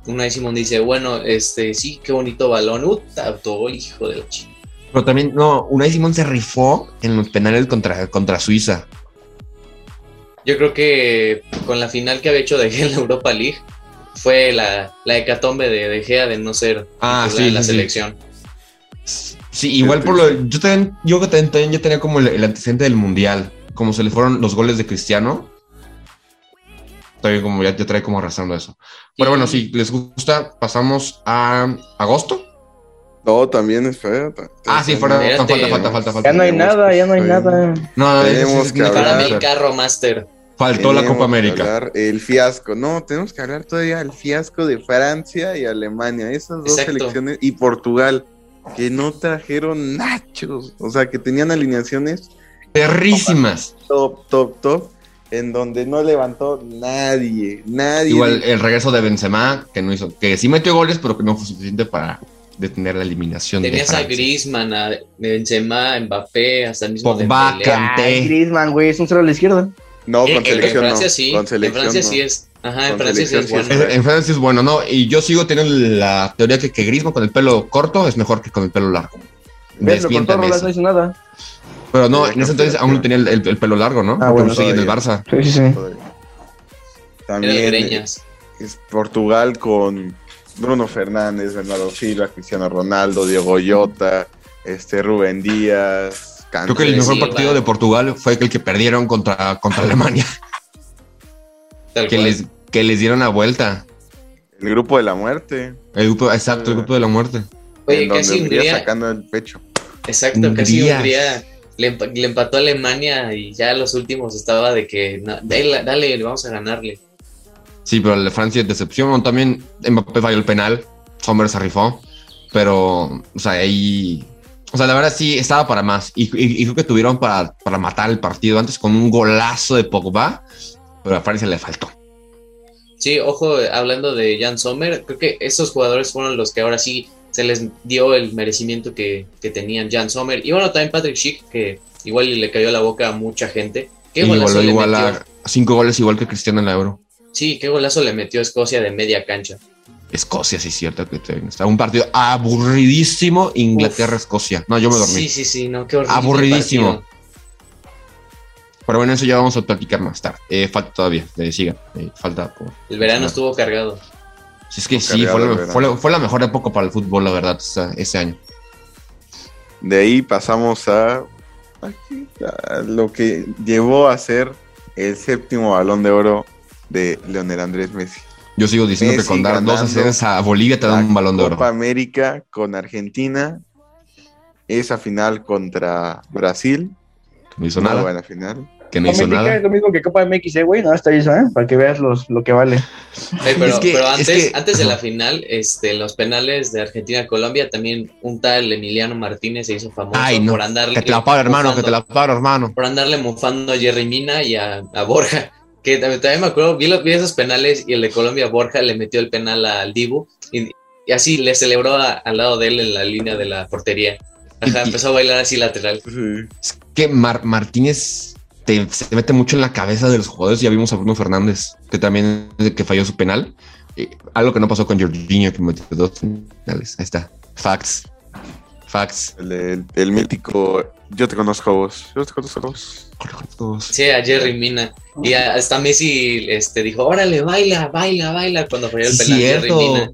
Unai Simón dice, bueno, este sí, qué bonito balón. Uta, autogol, hijo de la chica. Pero también, no, Unai Simón se rifó en los penales contra, contra Suiza. Yo creo que con la final que había hecho De Gea en la Europa League fue la, la hecatombe de De Gea de no ser Ah, la sí. selección. Sí, igual por lo. Yo también, yo que también, también ya tenía como el, el antecedente del mundial. Como se le fueron los goles de Cristiano. Todavía como ya te trae como arrastrando eso. Pero bueno, si les gusta, pasamos a agosto. No, también espera. ta- Ah, sí, fuera, falta, falta, falta, falta. Ya no hay Tenemos nada, ya no hay nada. No, no, Tenemos que Para hablar. carro master. Faltó la Copa América. El fiasco. No, tenemos que hablar todavía del fiasco de Francia y Alemania. Esas dos Exacto. selecciones. Y Portugal, que no trajeron nachos. O sea, que tenían alineaciones Perrísimas. top, top, top. En donde no levantó nadie. Nadie. Igual el regreso de Benzema, que no hizo, que sí metió goles, pero que no fue suficiente para detener la eliminación de Tenías a Francia. Griezmann, a Benzema, a Mbappé, hasta el mismo Pogba. Ay, Griezmann, güey, es un cero a la izquierda. No, Eh, con eh, En selección Francia no. sí, Con en selección Francia no. sí es. Ajá, en Francia sí es bueno. En, en Francia es bueno, ¿no? Y yo sigo teniendo la teoría que, que Griezmann con el pelo corto es mejor que con el pelo largo. ¿Ves? Lo cortó no hizo nada. Pero no, en ese entonces aún no tenía el, el- el pelo largo, ¿no? Ah, bueno, en el. Barça. Sí, sí, También es Portugal con Bruno Fernández, Bernardo Silva, Cristiano Ronaldo, Diego Llota, este Rubén Díaz, Creo que el mejor sí, partido de Portugal fue el que perdieron contra, contra Alemania, tal que cual. les, que les dieron la vuelta. el grupo de la muerte, El grupo, exacto, el grupo de la muerte. Oye, en donde casi Hungría Hungría. sacando el pecho. Exacto, casi Hungría. Hungría le, le empató a Alemania y ya los últimos estaba de que dale, dale, vamos a ganarle. Sí, pero el de Francia decepción. También Mbappé falló el penal. Sommer se rifó. Pero, o sea, ahí. O sea, la verdad sí estaba para más. Y, y- y creo que tuvieron para, para matar el partido antes con un golazo de Pogba. Pero a Francia le faltó. Sí, ojo, hablando de Jan Sommer, creo que esos jugadores fueron los que ahora sí se les dio el merecimiento que, que tenían Jan Sommer. Y bueno, también Patrick Schick, que igual le cayó la boca a mucha gente. ¿Qué golazo igualó le igual metió? a cinco goles igual que Cristiano en la Euro. Sí, qué golazo le metió a Escocia de media cancha. Escocia, sí, cierto. que Está un partido aburridísimo. Inglaterra-Escocia. No, yo me dormí. Sí, sí, sí, no, qué horrible Aburridísimo. partido. Pero bueno, eso ya vamos a platicar más tarde. Eh, falta todavía. Eh, sigan. Eh, falta por. El verano estuvo cargado. Sí, es que Estuvo sí, fue la, verano. fue la- fue la mejor época para el fútbol, la verdad, ese año. De ahí pasamos a, a lo que llevó a ser el séptimo balón de oro de Leonel Andrés Messi. Yo sigo diciendo Messi que con dar dos asistencias a Bolivia te dan un balón de Copa oro. América con Argentina, esa final contra Brasil, Que no hizo una nada. buena final. Que no hizo nada. Es lo mismo que Copa MX, eh, güey. No, está eso, ¿eh? Para que veas los, lo que vale. Pero, Es que- pero es antes, que- antes de la final, este, los penales de Argentina-Colombia, también un tal Emiliano Martínez se hizo famoso Ay, no. por andarle Que te la paro, hermano, que te la paro, hermano. por andarle mofando a Jerry Mina y a, a Borja. Que también, también me acuerdo, vi, los, vi esos penales y el de Colombia, Borja le metió el penal al Dibu y, y así le celebró a- al lado de él en la línea de la portería. Ajá, empezó a bailar así lateral. Es que Mar- Martínez te, se mete mucho en la cabeza de los jugadores. Ya vimos a Bruno Fernández, que también que falló su penal. Eh, algo que no pasó con Jorginho, que metió dos penales. Ahí está. Facts. Facts. El, el- el mítico, yo te conozco a vos, yo te conozco a vos. Sí, a Jerry Mina. Y hasta Messi este, dijo, órale, baila, baila, baila, cuando falló el penal Jerry Mina.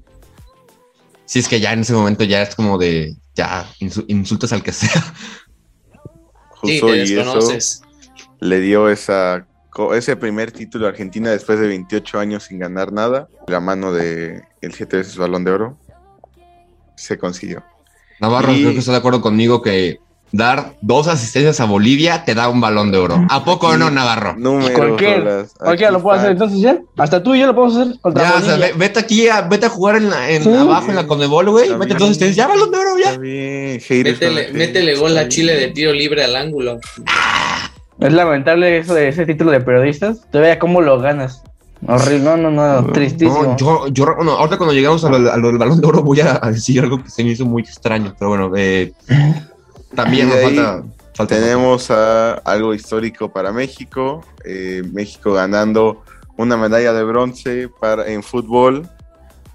Sí, es que ya en ese momento ya es como de, ya, insu- insultas al que sea. Sí, Justo te y eso le dio esa, ese primer título a Argentina después de 28 años sin ganar nada, la mano de el siete veces balón de oro, se consiguió. Navarro, Y- creo que está de acuerdo conmigo que dar dos asistencias a Bolivia te da un balón de oro. ¿A poco no, Navarro? Números, Cualquier- Cualquiera lo puede hacer entonces ya. Hasta tú y yo lo podemos hacer contra Ya, o sea, Bolivia. ve- vete aquí, a, vete a jugar en, la- en Sí. abajo en la Conmebol, güey. Bien. dos asistencias, ya balón de oro, ya. Bien, Métele, métele gol a Chile de tiro libre al ángulo. Es lamentable eso de ese título de periodistas. Te vea cómo lo ganas. Horrible. No, no, no. Tristísimo. No, yo, yo, bueno, ahorita cuando llegamos a lo, a lo del balón de oro voy a, a decir algo que se me hizo muy extraño, pero bueno, eh, también nos falta, falta- Tenemos a algo histórico para México, eh, México ganando una medalla de bronce para, en fútbol,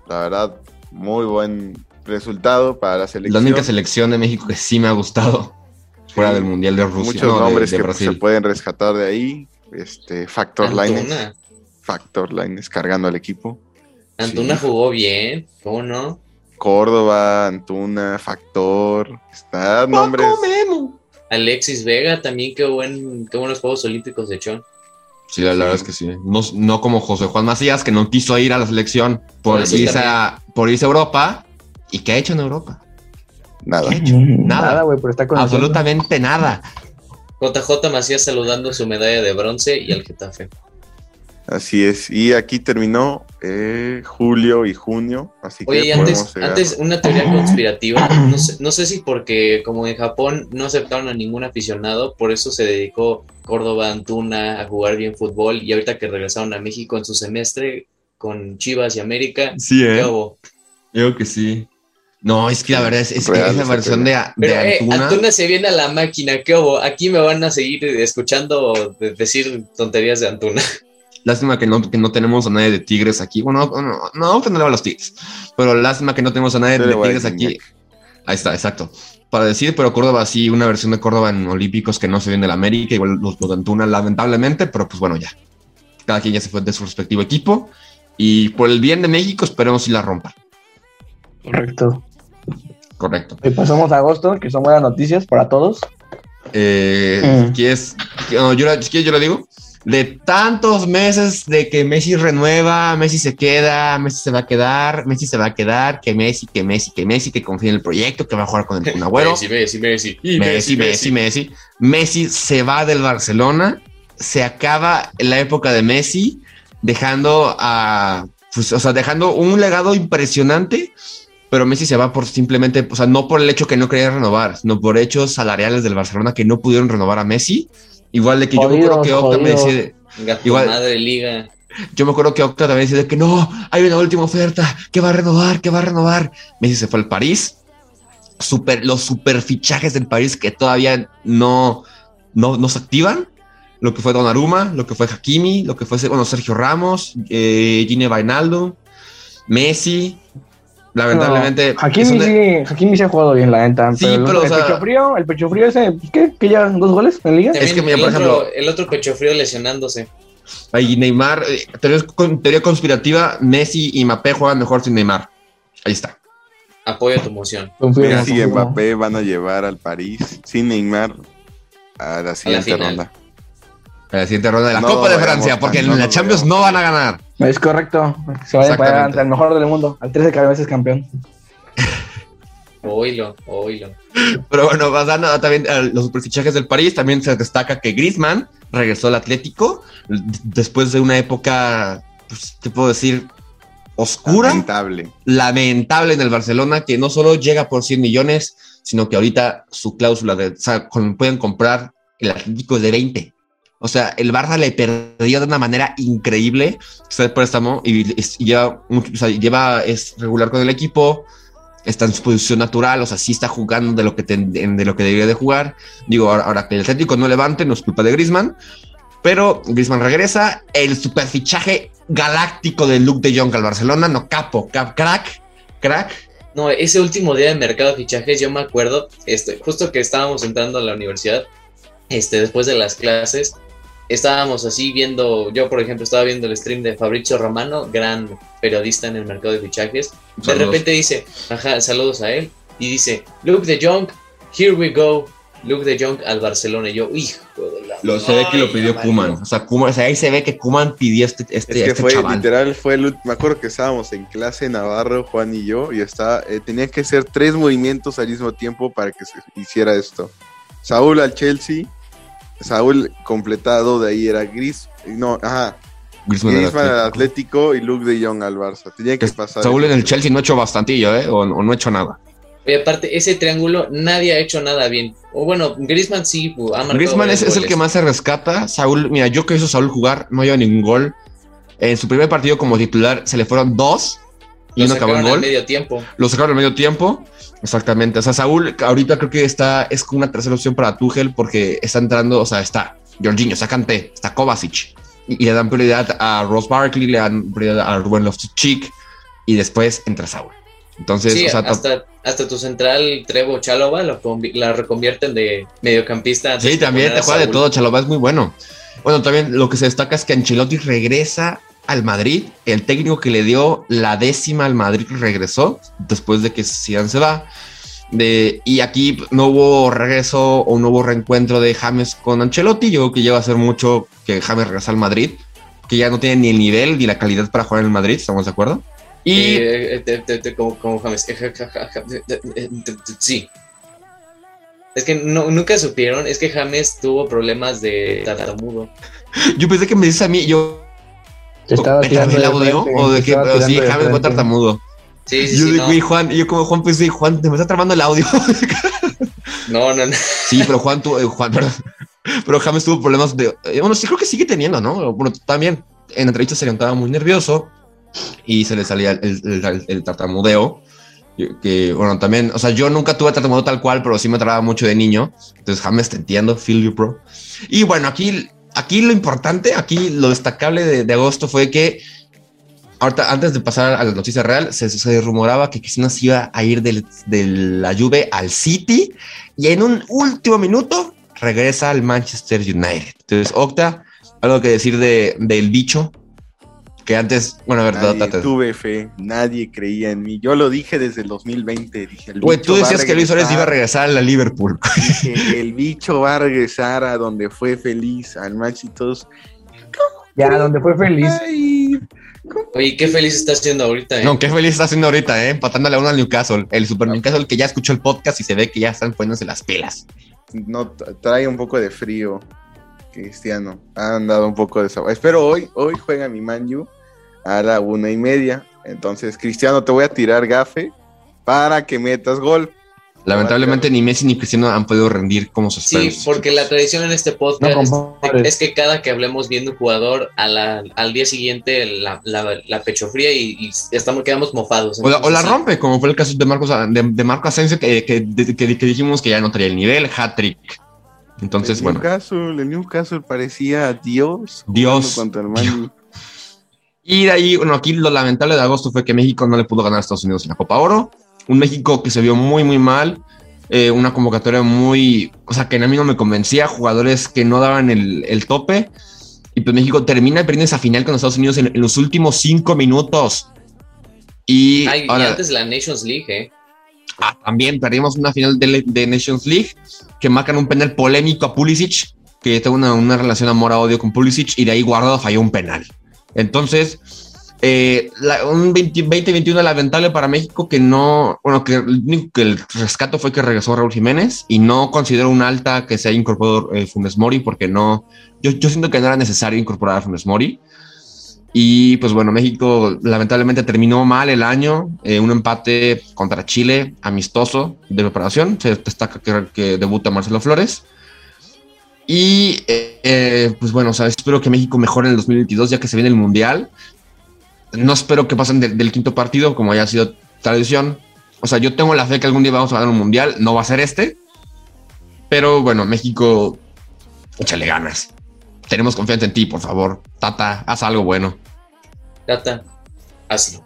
la verdad, muy buen resultado para la selección. La única selección de México que sí me ha gustado fuera del Mundial de Rusia. Muchos no, nombres de que Brasil. se pueden rescatar de ahí. Este, Factor Lines. Factor Lines cargando al equipo. Antuna Sí. jugó bien, ¿cómo no? Córdoba, Antuna, Factor. Está nombres. Memo. Alexis Vega también, qué, buen, qué buenos Juegos Olímpicos de Chon. Sí, la, la verdad es que sí. No, no como José Juan Macías, que no quiso ir a la selección por, irse a, por irse a Europa. ¿Y qué ha hecho en Europa? Nada. ¿Qué ha hecho? Nada. Güey, pero está con nosotros. Absolutamente nada. JJ Macías saludando su medalla de bronce y al Getafe. Así es. Y aquí terminó eh, julio y junio. Así Oye, que y antes, antes una teoría conspirativa, no sé, no sé si porque como en Japón no aceptaron a ningún aficionado, por eso se dedicó Córdoba Antuna a jugar bien fútbol y ahorita que regresaron a México en su semestre con Chivas y América, Sí. Yo creo que sí. No, es que la verdad es, es que Real, esa versión de, de Pero eh, Antuna. Antuna se viene a la máquina, ¿qué hubo? Aquí me van a seguir escuchando de- decir tonterías de Antuna. Lástima que no, que no tenemos a nadie de Tigres aquí. Bueno, no, no, no vamos a los Tigres. Pero lástima que no tenemos a nadie de Tigres aquí. Ahí está, exacto. Para decir, pero Córdoba sí, una versión de Córdoba en Olímpicos que no se viene de la América, igual los, los de Antuna, lamentablemente, pero pues bueno, ya. Cada quien ya se fue de su respectivo equipo. Y por el bien de México, esperemos si la rompa. Correcto. Correcto. Y pasamos a agosto, que son buenas noticias para todos. Eh, Mm. ¿quieres, no, yo, la- ¿quieres yo lo digo? De tantos meses de que Messi renueva, Messi se queda, Messi se va a quedar, Messi se va a quedar, que Messi, que Messi, que Messi, que confía en el proyecto, que va a jugar con el Kun Agüero. Messi, Messi, Messi. Y Messi, Messi, Messi. Messi se va del Barcelona, se acaba la época de Messi, dejando a, pues, o sea, dejando un legado impresionante, pero Messi se va por simplemente, o sea, no por el hecho que no quería renovar, sino por hechos salariales del Barcelona que no pudieron renovar a Messi. Igual de que yo me acuerdo que Octa me decía, Igual- madre liga. yo me acuerdo que Octa también decía de que no, hay una última oferta, que va a renovar, que va a renovar. Messi se fue al París. Super, los super fichajes del París que todavía no, no, no se activan. Lo que fue Donnarumma, lo que fue Hakimi, lo que fue bueno, Sergio Ramos, eh, Gine Vainaldo, Messi. Lamentablemente. No, Hakimi, es de- sí, Hakimi se ha jugado bien, la neta. Sí, pero, pero, el o sea- pecho frío, el pecho frío ese, pues, ¿qué? ¿Que ya dos goles en liga? También que, mira, por otro, ejemplo- el otro pecho frío lesionándose. Ahí Neymar, eh, teoría, con- teoría conspirativa, Messi y Mbappé juegan mejor sin Neymar. Ahí está. Apoyo tu moción. Messi y. Mbappé van a llevar al París sin Neymar a la siguiente ronda. A la siguiente ronda de la No Copa de Francia, porque no en la Champions no van a ganar. Es correcto. Se vayan para ante el mejor del mundo, al 13 veces campeón. Oílo, oílo. Pero bueno, pasando a también a los superfichajes del París, también se destaca que Griezmann regresó al Atlético después de una época, pues, ¿qué puedo decir? Oscura, Lamentable. lamentable en el Barcelona, que no solo llega por 100 millones, sino que ahorita su cláusula de, o sea, con- pueden comprar el Atlético es de 20. O sea, el Barça le perdió de una manera increíble este préstamo y, y lleva, o sea, lleva, es regular con el equipo, está en su posición natural, o sea, sí está jugando de lo que, de lo que debería de jugar. Digo, ahora, que el Atlético no levante, no es culpa de Griezmann, pero Griezmann regresa, el superfichaje galáctico de Luke de Jong al Barcelona, no capo, cap- crack, crack. No, ese último día de mercado de fichajes, yo me acuerdo, este, justo que estábamos entrando a la universidad, este, después de las clases, estábamos así viendo, yo por ejemplo estaba viendo el stream de Fabrizio Romano, gran periodista en el mercado de fichajes. De Saludos. repente dice, ajá, saludos a él, y dice, Luke de Jong, here we go, Luke de Jong al Barcelona. Y yo, hijo de la. Lo, se ve que lo pidió Kuman. O sea, Koeman- o sea, ahí se ve que Kuman pidió este, este, Es que este fue, chaval. literal, fue el, me acuerdo que estábamos en clase, Navarro, Juan y yo, y estaba, eh, tenía que hacer tres movimientos al mismo tiempo para que se hiciera esto. Saúl al Chelsea, Saúl completado, de ahí era Gris, no, ajá, Griezmann al Griezmann al Atlético. Atlético y Luke de Jong al Barça. Tenía que pasar. Saúl en el Chelsea no ha hecho bastantillo, ¿eh? O, o no ha hecho nada. Y aparte, ese triángulo nadie ha hecho nada bien. O bueno, Griezmann sí ha marcado Griezmann es, el que más se rescata. Saúl, mira, yo que hizo Saúl jugar, no lleva ningún gol. En su primer partido como titular se le fueron dos y Lo no acabó en al gol. medio tiempo. Lo sacaron al medio tiempo. Exactamente. O sea, Saúl ahorita creo que está, es como una tercera opción para Tuchel porque está entrando, o sea, está Jorginho, está Kanté, está Kovacic. Y, y le dan prioridad a Ross Barkley, le dan prioridad a Ruben Loftus-Cheek y después entra Saúl. Entonces, Sí, o sea, hasta, hasta tu central Trevo Chalova lo la reconvierten de mediocampista. sí, también te juega de todo, Chalobah es muy bueno. Bueno, también lo que se destaca es que Ancelotti regresa al Madrid, el técnico que le dio la décima al Madrid regresó después de que Zidane se va. De, y aquí no hubo regreso o no hubo reencuentro de James con Ancelotti. Yo creo que lleva a ser mucho que James regresa al Madrid, que ya no tiene ni el nivel ni la calidad para jugar en el Madrid, ¿estamos de acuerdo? Y Eh, eh, como, James. Eh, eh, eh, eh, Sí. Es que no, nunca supieron, es que James tuvo problemas de tartamudo. yo pensé que me dices a mí, yo, Te estaba ¿me tirando el audio? frente, ¿O de Pero sí, de James fue tartamudo. Sí, sí, yo sí, de, no. Juan, yo como Juan pensé, Juan, te me está trabando el audio. no, no, no. sí, pero Juan tuvo, eh, Juan, perdón. pero James tuvo problemas de, eh, bueno, sí creo que sigue teniendo, ¿no? Bueno, también en entrevistas se levantaba muy nervioso y se le salía el, el- el- el tartamudeo. Que bueno, también, o sea, yo nunca tuve tartamudeo tal cual, pero sí me trababa mucho de niño. Entonces, James, te entiendo, feel you, bro. Y bueno, aquí, aquí lo importante, aquí lo destacable de, agosto fue que ahorita, antes de pasar a la noticia real, se, rumoraba que Cristiano se iba a ir de la Juve al City y en un último minuto regresa al Manchester United. Entonces, Octa, algo que decir de, del bicho que antes, bueno, a ver, Nadie date- tuve fe, nadie creía en mí. Yo lo dije desde el 2020. Dije, el Güey, bicho tú va a decías que Luis Suárez iba a regresar. a la Liverpool. Dije, el bicho va a regresar a donde fue feliz, al match y todos. Ya, donde fue feliz. Ay, Oye, qué feliz está haciendo ahorita, ¿eh? No, qué feliz está haciendo ahorita, ¿eh? Empatándole a uno al Newcastle. El Super Newcastle que ya escuchó el podcast y se ve que ya están poniéndose las pilas. no tra- trae un poco de frío, Cristiano. Ha andado un poco de sabor. Espero hoy, hoy juega mi Manju a la una y media. Entonces, Cristiano, te voy a tirar gafe para que metas gol. Lamentablemente ni Messi ni Cristiano han podido rendir como se Sí, porque la tradición en este podcast No es- que cada que hablemos viendo un jugador, a la- al día siguiente la, la, la pecho fría y, y estamos, quedamos mofados. O la, o la Entonces, sí. rompe, como fue el caso de Marcos de, de Marco Asensio, que, que, de- que- que dijimos que ya no traía el nivel, hat-trick. Entonces, el bueno, Newcastle, el Newcastle parecía Dios. Dios. Contra el U. Y de ahí, bueno, aquí lo lamentable de agosto fue que México no le pudo ganar a Estados Unidos en la Copa Oro. Un México que se vio muy, muy mal. eh, una convocatoria muy, o sea, que a mí no me convencía. Jugadores que no daban el, el tope. Y pues México termina perdiendo esa final con Estados Unidos en, en los últimos cinco minutos. Y Ay, y ahora antes de la Nations League, ¿eh? Ah, también perdimos una final de, de Nations League que marcan un penal polémico a Pulisic, que tengo una, una relación amor-odio con Pulisic, y de ahí Guardado falló un penal. Entonces, eh, la- un 20 2021 lamentable para México que no, bueno, que que el rescato fue que regresó Raúl Jiménez y no considero un alta que se haya incorporado eh, Funes Mori porque no, yo, yo siento que no era necesario incorporar a Funes Mori. Y pues bueno, México lamentablemente terminó mal el año, eh, un empate contra Chile, amistoso de preparación, se destaca que, que debuta Marcelo Flores. Y eh, eh, pues bueno, o sea, espero que México mejore en el 2022 ya que se viene el Mundial. No espero que pasen del, del quinto partido como haya sido tradición. O sea, yo tengo la fe que algún día vamos a ganar un Mundial, no va a ser este. Pero bueno, México, échale ganas. Tenemos confianza en ti, por favor. Tata, haz algo bueno. Tata, hazlo.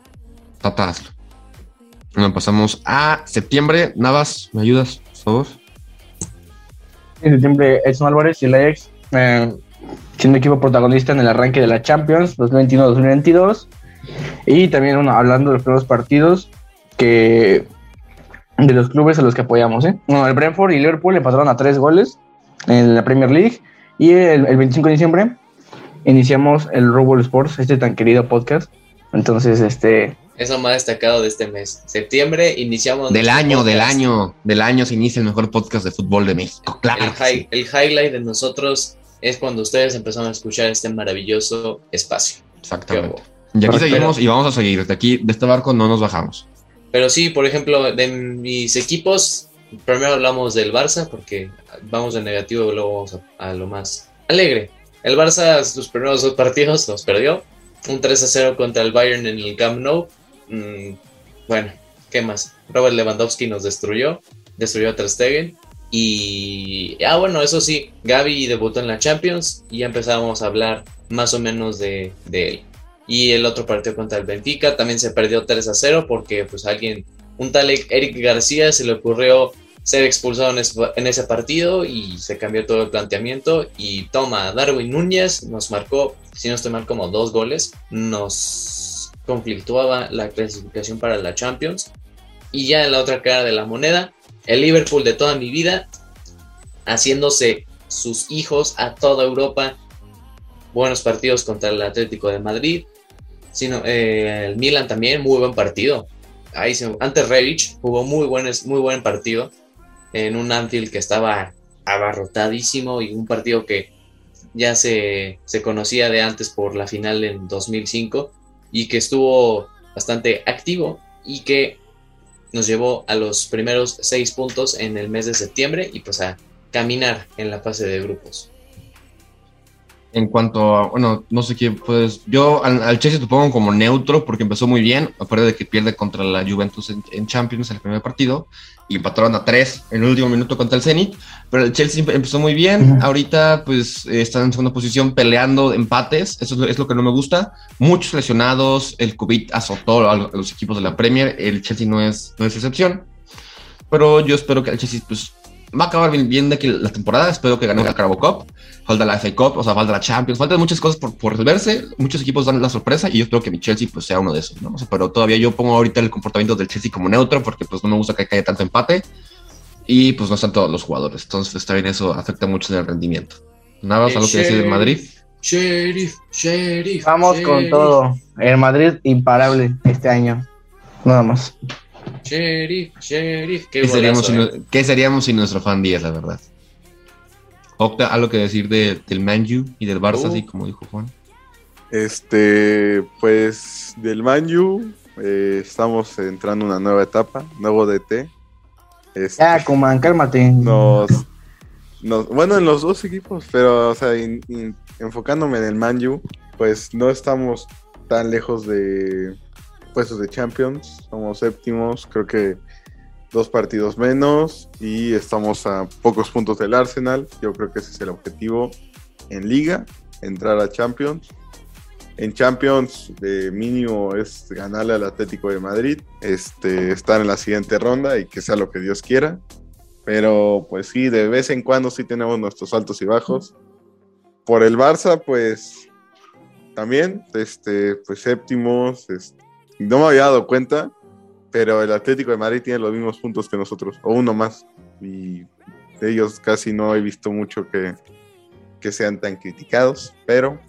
Tata, hazlo. Bueno, pasamos a septiembre. Navas, ¿me ayudas, por favor? En septiembre, Edson Álvarez y el Ajax, eh, siendo equipo protagonista en el arranque de la Champions 2021-2022. Y también bueno, hablando de los primeros partidos que de los clubes a los que apoyamos. ¿eh? Bueno, el Brentford y Liverpool empataron a tres goles en la Premier League. Y el, el 25 de diciembre iniciamos el Robo Sports, este tan querido podcast. Entonces, este, Es lo más destacado de este mes. Septiembre iniciamos. Del año, del podcast. año, del año se inicia el mejor podcast de fútbol de México. Claro. El, hi- sí. el highlight de nosotros es cuando ustedes empezaron a escuchar este maravilloso espacio. Exactamente. Y aquí Pero- seguimos y vamos a seguir. De aquí, de este barco, no nos bajamos. Pero sí, por ejemplo, de mis equipos, primero hablamos del Barça, porque vamos de negativo y luego vamos a, lo más alegre. El Barça, sus primeros dos partidos los perdió. Un 3 a 0 contra el Bayern en el Camp Nou. Mm, bueno, ¿qué más? Robert Lewandowski nos destruyó. Destruyó a Ter Stegen. Y. Ah, bueno, eso sí, Gaby debutó en la Champions y ya empezamos a hablar más o menos de, de él. Y el otro partido contra el Benfica también se perdió 3 a 0 porque pues alguien un tal Eric García se le ocurrió ser expulsado en ese, partido y se cambió todo el planteamiento y toma Darwin Núñez, nos marcó, si no estoy mal, como dos goles, nos conflictuaba la clasificación para la Champions y ya en la otra cara de la moneda, el Liverpool de toda mi vida, haciéndose sus hijos a toda Europa, buenos partidos contra el Atlético de Madrid, sino, eh, el Milan también, muy buen partido. Ahí antes Revich jugó muy buen, muy buen partido en un Anfield que estaba abarrotadísimo y un partido que ya se, se conocía de antes por la final en 2005 y que estuvo bastante activo y que nos llevó a los primeros seis puntos en el mes de septiembre y pues a caminar en la fase de grupos. En cuanto a, bueno, no sé qué, pues yo al, Chelsea te pongo como neutro porque empezó muy bien, aparte de que pierde contra la Juventus en, Champions en el primer partido y empataron a tres en el último minuto contra el Zenit, pero el Chelsea empezó muy bien, ahorita pues están en segunda posición peleando empates, eso es lo, que no me gusta, muchos lesionados, el COVID azotó a los equipos de la Premier, el Chelsea no es, no es excepción, pero yo espero que el Chelsea pues va a acabar bien, de aquí la temporada. Espero que gane la Carabao Cup, falta la FA Cup, o sea, falta la Champions, faltan muchas cosas por, por, resolverse. Muchos equipos dan la sorpresa y yo espero que mi Chelsea pues, sea uno de esos, ¿no? pero todavía yo pongo ahorita el comportamiento del Chelsea como neutro porque pues no me gusta que haya tanto empate y pues no están todos los jugadores. Entonces, está bien, eso afecta mucho en el rendimiento. Nada más, algo que decir del Madrid. Sheriff, Sheriff. Vamos con todo. El Madrid imparable este año. Nada más. Sheriff, Sheriff. Qué, seríamos, sin, eh. ¿Qué, seríamos, sin, nuestro fan 10, la verdad? Octa, ¿algo que decir de, del Manju y del Barça, uh. así como dijo Juan? Este, pues del Manju eh, estamos entrando en una nueva etapa, nuevo DT. Este, ya, Kuman, cálmate. Nos, bueno, en los dos equipos, pero, o sea, enfocándome en el Manju, pues no estamos tan lejos de, puestos de Champions, somos séptimos, creo que dos partidos menos y estamos a pocos puntos del Arsenal. Yo creo que ese es el objetivo en liga, entrar a Champions. En Champions de mínimo es ganarle al Atlético de Madrid, este, estar en la siguiente ronda y que sea lo que Dios quiera. Pero pues sí, de vez en cuando sí tenemos nuestros altos y bajos. Por el Barça, pues también, este, pues séptimos, este, no me había dado cuenta, pero el Atlético de Madrid tiene los mismos puntos que nosotros, o uno más. Y de ellos casi no he visto mucho que, que sean tan criticados, pero...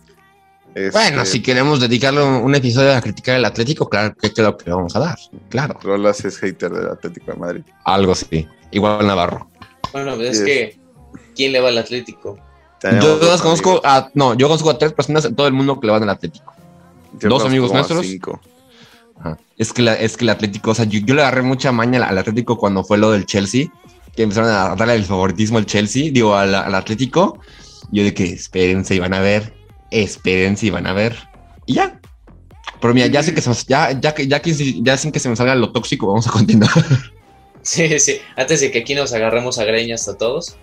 bueno, si queremos dedicarle un, episodio a criticar el Atlético, claro que creo que le vamos a dar, claro. Rolas es hater del Atlético de Madrid. Algo sí, igual Navarro. Bueno, pues es que, ¿quién le va al Atlético? yo conozco a, no, yo conozco a tres personas en todo el mundo que le van al Atlético. Dos amigos nuestros. Cinco. Es que, es que el Atlético, o sea, yo, le agarré mucha maña al, Atlético cuando fue lo del Chelsea, que empezaron a darle el favoritismo al Chelsea, digo, al, Atlético. Yo de que espérense y van a ver, espérense y van a ver. Y ya. Pero mira, ya sé que se, ya, ya, ya, ya sin que se me salga lo tóxico, vamos a continuar. Sí, sí. Antes de que aquí nos agarremos a greñas a todos,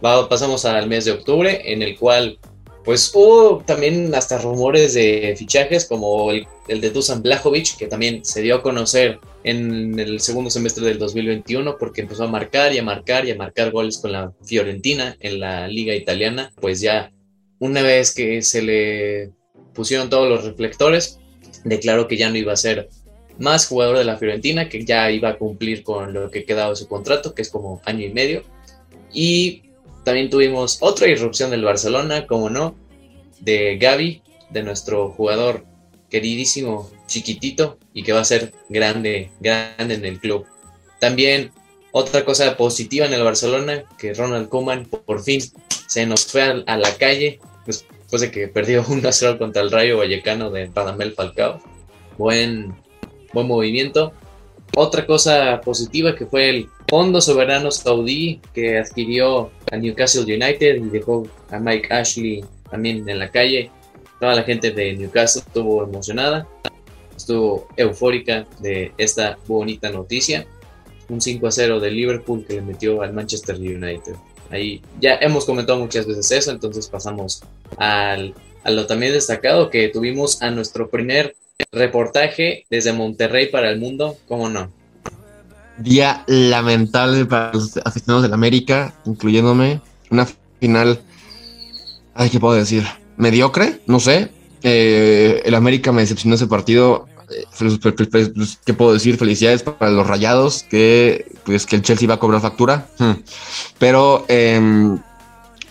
pasamos al mes de octubre, en el cual pues hubo también hasta rumores de fichajes como el, de Dusan Blajovic, que también se dio a conocer en el segundo semestre del 2021 porque empezó a marcar y a marcar y a marcar goles con la Fiorentina en la liga italiana. Pues ya una vez que se le pusieron todos los reflectores, declaró que ya no iba a ser más jugador de la Fiorentina, que ya iba a cumplir con lo que quedaba de su contrato, que es como año y medio. Y también tuvimos otra irrupción del Barcelona, como no, de Gaby, de nuestro jugador queridísimo, chiquitito, y que va a ser grande, grande en el club. También otra cosa positiva en el Barcelona, que Ronald Koeman por fin se nos fue a, la calle después de que perdió 1-0 contra el Rayo Vallecano de Radamel Falcao. Buen, buen movimiento. Otra cosa positiva que fue el Fondo Soberano Saudí que adquirió a Newcastle United y dejó a Mike Ashley también en la calle. Toda la gente de Newcastle estuvo emocionada, estuvo eufórica de esta bonita noticia. Un 5 a 0 de Liverpool que le metió al Manchester United. Ahí ya hemos comentado muchas veces eso, entonces pasamos al, a lo también destacado que tuvimos a nuestro primer reportaje desde Monterrey para el mundo, ¿cómo no? Día lamentable para los aficionados del América, incluyéndome. Una final, ¿qué puedo decir? Mediocre, no sé. Eh, el América me decepcionó ese partido. Eh, pues, ¿Qué puedo decir? Felicidades para los rayados, que pues que el Chelsea va a cobrar factura. Hmm. Pero em,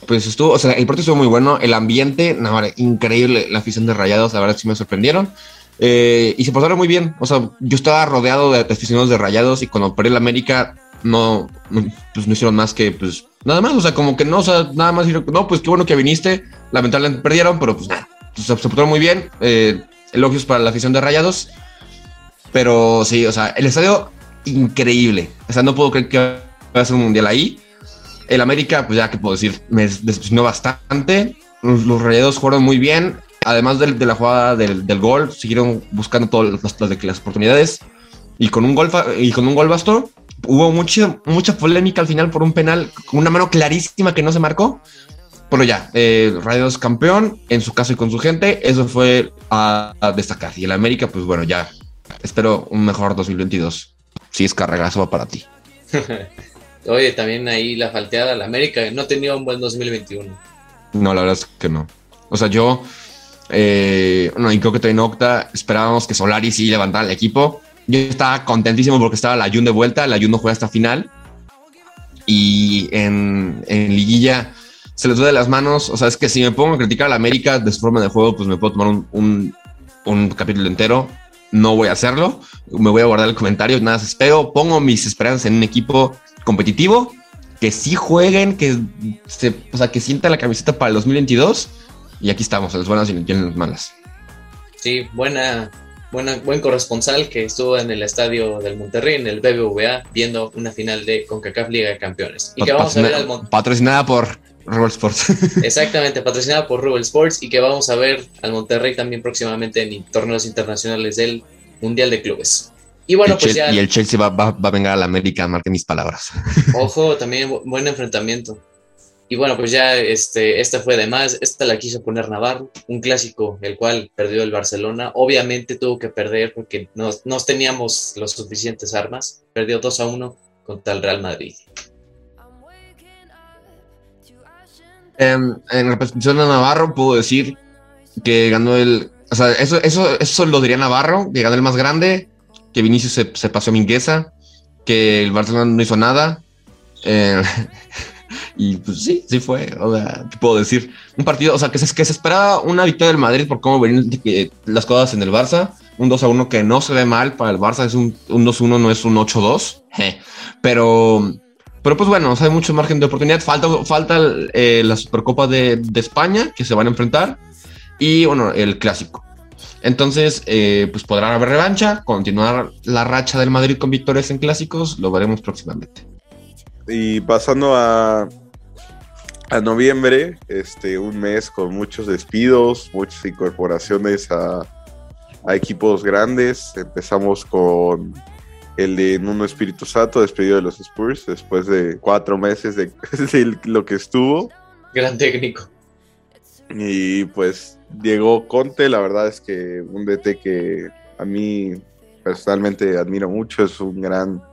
pues estuvo, o sea, el partido estuvo muy bueno, el ambiente, no, increíble, la afición de rayados, la verdad sí me sorprendieron. Eh, y se pasaron muy bien. O sea, yo estaba rodeado de aficionados de rayados y cuando perdió el América, no, pues no hicieron más que, pues, nada más. O sea, como que no, o sea, nada más. No, pues qué bueno que viniste. Lamentablemente perdieron, pero pues nada. Se, se muy bien. Eh, elogios para la afición de rayados. Pero sí, o sea, el estadio increíble. O sea, no puedo creer que va a ser un mundial ahí. El América, pues ya que puedo decir, me decepcionó bastante. Los, los rayados jugaron muy bien además de, la jugada del, gol, siguieron buscando todas las, las, oportunidades y con un gol y con un gol bastó. Hubo mucha, mucha polémica al final por un penal con una mano clarísima que no se marcó. Pero ya, eh, Rayos campeón en su caso y con su gente. Eso fue a, destacar. Y el América, pues bueno, ya espero un mejor 2022. Si es carregazo para ti. Oye, también ahí la falteada, la América no tenía un buen 2021. No, la verdad es que no. O sea, yo eh, no, y creo que en Octa esperábamos que Solari sí levantara el equipo. Yo estaba contentísimo porque estaba la Jun de vuelta, la Jun no juega hasta final. Y en, en Liguilla se les de las manos. O sea, es que si me pongo a criticar a la América de su forma de juego, pues me puedo tomar un, un, un capítulo entero. No voy a hacerlo. Me voy a guardar el comentario. Nada, espero. Pongo mis esperanzas en un equipo competitivo que sí jueguen, que se, o sea, que sienta la camiseta para el 2022 y aquí estamos, las buenas y las malas. Sí, buena, buena, buen corresponsal que estuvo en el estadio del Monterrey, en el BBVA, viendo una final de CONCACAF Liga de Campeones. Y que vamos a ver al Patrocinada por Rubel Sports. Exactamente, patrocinada por Rubel Sports y que vamos a ver al Monterrey también próximamente en torneos internacionales del Mundial de Clubes. Y bueno, pues ya. Y el Chelsea va, va, va a venir a la América, marque mis palabras. Ojo, también buen enfrentamiento. Y bueno, pues ya este, esta fue además, esta la quiso poner Navarro, un clásico el cual perdió el Barcelona. Obviamente tuvo que perder porque no, teníamos los suficientes armas. Perdió 2 a 1 contra el Real Madrid. Em, en representación a Navarro puedo decir que ganó el... O sea, eso, eso, eso lo diría Navarro, que ganó el más grande, que Vinicius se, se pasó a Mingueza, que el Barcelona no hizo nada. Eh, Y pues sí, sí fue. O sea, ¿qué puedo decir? Un partido, o sea, que se, que se esperaba una victoria del Madrid por cómo venían las cosas en el Barça. Un 2 a 1 que no se ve mal para el Barça, es un, un 2 1, no es un 8 2. Pero, pero pues bueno, o sea, hay mucho margen de oportunidad. Falta, falta eh, la Supercopa de, de, España que se van a enfrentar y bueno, el clásico. Entonces, eh, pues podrán haber revancha, continuar la racha del Madrid con victorias en clásicos, lo veremos próximamente. Y pasando a, a noviembre, este, un mes con muchos despidos, muchas incorporaciones a, equipos grandes. Empezamos con el de Nuno Espíritu Santo, despedido de los Spurs, después de cuatro meses de, lo que estuvo. Gran técnico. Y pues llegó Conte, la verdad es que un DT que a mí personalmente admiro mucho, es un gran,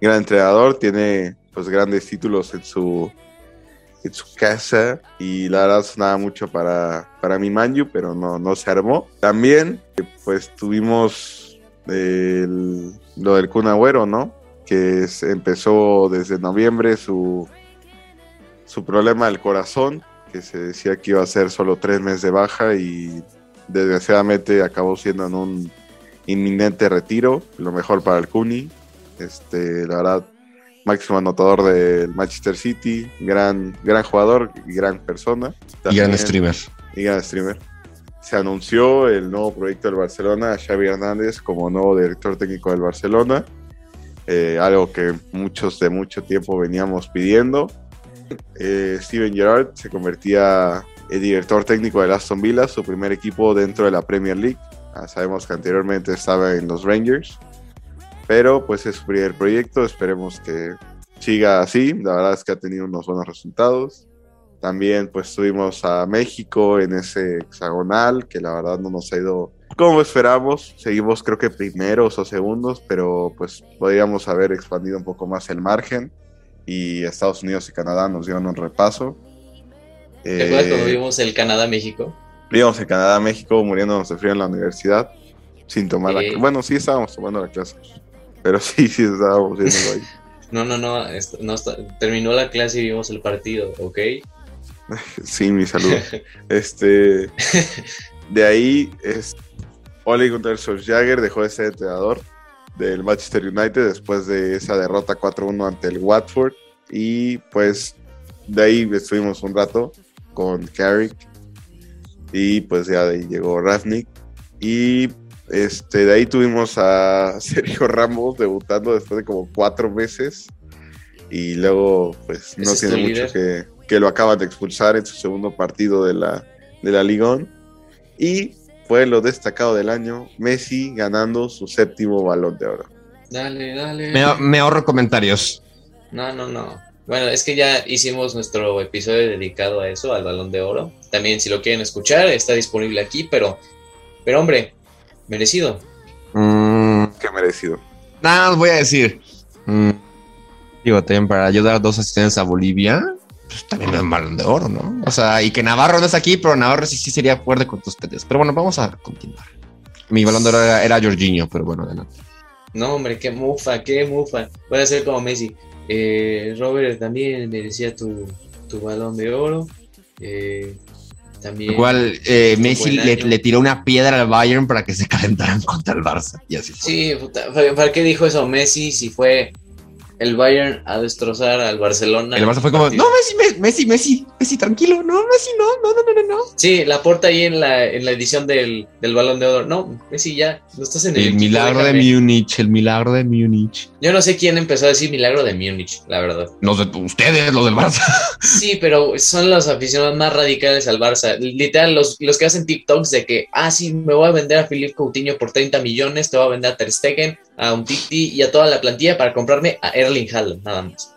gran entrenador, tiene pues grandes títulos en su en su casa y la verdad sonaba mucho para, para mi Manju, pero no, no se armó. También pues tuvimos lo del Kun Agüero, ¿no? Que empezó desde noviembre su, su problema del corazón, que se decía que iba a ser solo tres meses de baja y desgraciadamente acabó siendo en un inminente retiro, lo mejor para el Kuni. Este, la verdad, máximo anotador del Manchester City, gran, gran jugador y gran persona. y gran streamer. Y gran streamer. Se anunció el nuevo proyecto del Barcelona, Xavi Hernández como nuevo director técnico del Barcelona, eh, algo que muchos de mucho tiempo veníamos pidiendo. Eh, Steven Gerrard se convertía en director técnico del Aston Villa, su primer equipo dentro de la Premier League. Ah, sabemos que anteriormente estaba en los Rangers. Pero pues es su primer proyecto, esperemos que siga así. La verdad es que ha tenido unos buenos resultados. También pues tuvimos a México en ese hexagonal, que la verdad no nos ha ido como esperamos. Seguimos creo que primeros o segundos, pero pues podríamos haber expandido un poco más el margen. Y Estados Unidos y Canadá nos dieron un repaso. ¿Te acuerdas cuando vimos el Canadá-México? Vimos el Canadá-México muriéndonos de frío en la universidad sin tomar la Bueno, sí estábamos tomando la clase, pero sí, sí estábamos viéndolo ahí. No, no, no, no está- terminó la clase y vimos el partido, ¿ok? Sí, mi saludo. Este, de ahí, es, Ole Gunnar Solskjaer dejó de ser entrenador del Manchester United después de esa derrota 4-1 ante el Watford. Y pues de ahí estuvimos un rato con Carrick. Y pues ya de ahí llegó Rafnik. Y este, de ahí tuvimos a Sergio Ramos debutando después de como cuatro meses. Y luego, pues no ¿Ese es tu tiene mucho que, que lo acaban de expulsar en su segundo partido de la, de la Ligón. Y fue lo destacado del año, Messi ganando su séptimo balón de oro. Dale, dale. Me, me ahorro comentarios. No, no, no. Bueno, es que ya hicimos nuestro episodio dedicado a eso, al balón de oro. También, si lo quieren escuchar, está disponible aquí, pero, pero hombre, merecido. Mm, Qué merecido. nada más voy a decir. mm, digo, también para ayudar dos asistencias a Bolivia, pues también me balón de oro, ¿no? O sea, y que Navarro no está aquí, pero Navarro sí, sí sería fuerte con ustedes. Pero bueno, vamos a continuar. Mi balón de oro era, era Jorginho, pero bueno, adelante. No, hombre, qué mufa, qué mufa. Voy a ser como Messi. Eh, Robert también merecía tu, tu balón de oro. Eh, también. Igual eh, Messi buen le, año. le tiró una piedra al Bayern para que se calentaran contra el Barça. Y así fue. Sí, puta, ¿para para qué dijo eso Messi si fue el Bayern a destrozar al Barcelona? El Barça fue como, no, Messi, Me- Messi, Messi, Messi, tranquilo, no, Messi, no, no, no, no, no, no. Sí, la porta ahí en la, en la edición del, del balón de oro. No, Messi ya, no estás en el, El equipo, milagro de. Múnich, el milagro de Múnich. Yo no sé quién empezó a decir milagro de Múnich, la verdad. Los de ustedes, los del Barça. Sí, pero son los aficionados más radicales al Barça. Literal, los, los que hacen TikToks de que, ah, sí, me voy a vender a Philippe Coutinho por 30 millones, te voy a vender a Ter Stegen, a un Titi y a toda la plantilla para comprarme a Erling Haaland, nada más.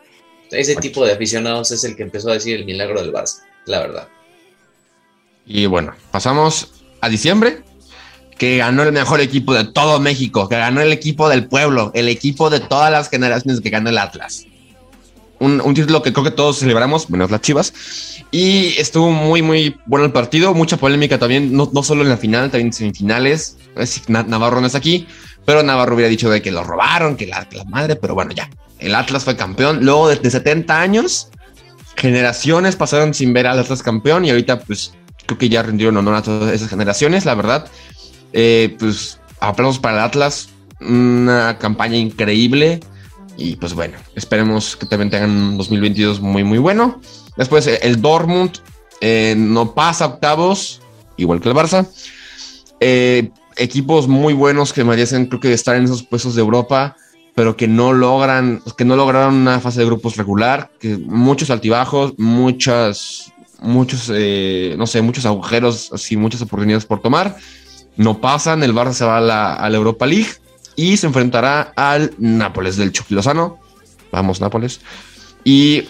Ese tipo de aficionados es el que empezó a decir el milagro del Barça, la verdad. Y bueno, pasamos a diciembre, que ganó el mejor equipo de todo México, que ganó el equipo del pueblo, el equipo de todas las generaciones que ganó el Atlas. Un, un título que creo que todos celebramos, menos las chivas. Y estuvo muy, muy bueno el partido, mucha polémica también, no, no solo en la final, también en semifinales. Es- Na- Navarro no es aquí, pero Navarro hubiera dicho de que lo robaron, que la, la madre, pero bueno, ya. El Atlas fue campeón. Luego de, de 70 años, generaciones pasaron sin ver al Atlas campeón y ahorita pues creo que ya rindieron honor a todas esas generaciones, la verdad. Eh, pues aplausos para el Atlas, una campaña increíble y pues bueno, esperemos que también tengan un 2022 muy muy bueno. Después el Dortmund eh, no pasa octavos, igual que el Barça. Eh, equipos muy buenos que merecen creo que estar en esos puestos de Europa pero que no logran, que no lograron una fase de grupos regular, que muchos altibajos, muchas, muchos, eh, no sé, muchos agujeros, así, muchas oportunidades por tomar. No pasan, el Barça se va a la, a la Europa League y se enfrentará al Nápoles del Chucky Lozano. Vamos, Nápoles. Y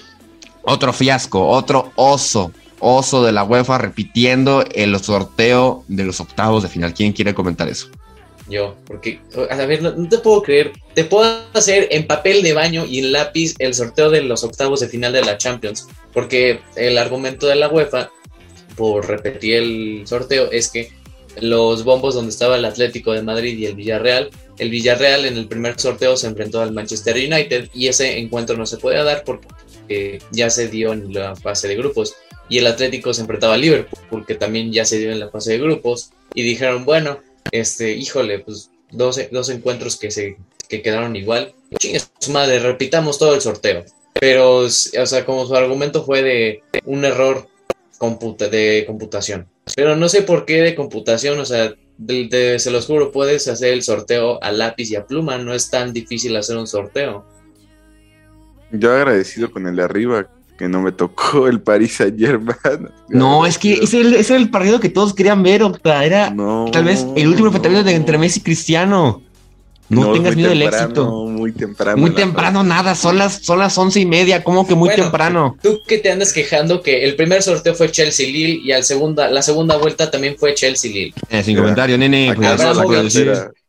otro fiasco, otro oso, oso de la UEFA repitiendo el sorteo de los octavos de final. ¿Quién quiere comentar eso? Yo, porque, a ver, no, te puedo creer. Te puedo hacer en papel de baño y en lápiz el sorteo de los octavos de final de la Champions. Porque el argumento de la UEFA, por repetir el sorteo, es que los bombos donde estaba el Atlético de Madrid y el Villarreal, el Villarreal en el primer sorteo se enfrentó al Manchester United y ese encuentro no se podía dar porque ya se dio en la fase de grupos. Y el Atlético se enfrentaba a Liverpool, que también ya se dio en la fase de grupos. Y dijeron, bueno, este, híjole, pues dos, dos encuentros que se que quedaron igual. Chingue su madre, repitamos todo el sorteo. Pero, o sea, como su argumento fue de un error computa, de computación. Pero no sé por qué de computación, o sea, de, se los juro, puedes hacer el sorteo a lápiz y a pluma, no es tan difícil hacer un sorteo. Yo agradecido con el de arriba que no me tocó el Paris Saint Germain. No, es que ese es el, ese era el partido que todos querían ver, Octa. Era No. tal vez el último enfrentamiento de entre Messi y Cristiano. No, tengas miedo del éxito. Muy temprano. Muy temprano nada, son las, son las once y media, ¿cómo que muy Bueno, temprano? Tú que te andas quejando que el primer sorteo fue Chelsea-Lille y al segunda, la segunda vuelta también fue Chelsea-Lille. Eh, sin Mira, comentario, nene. Pues,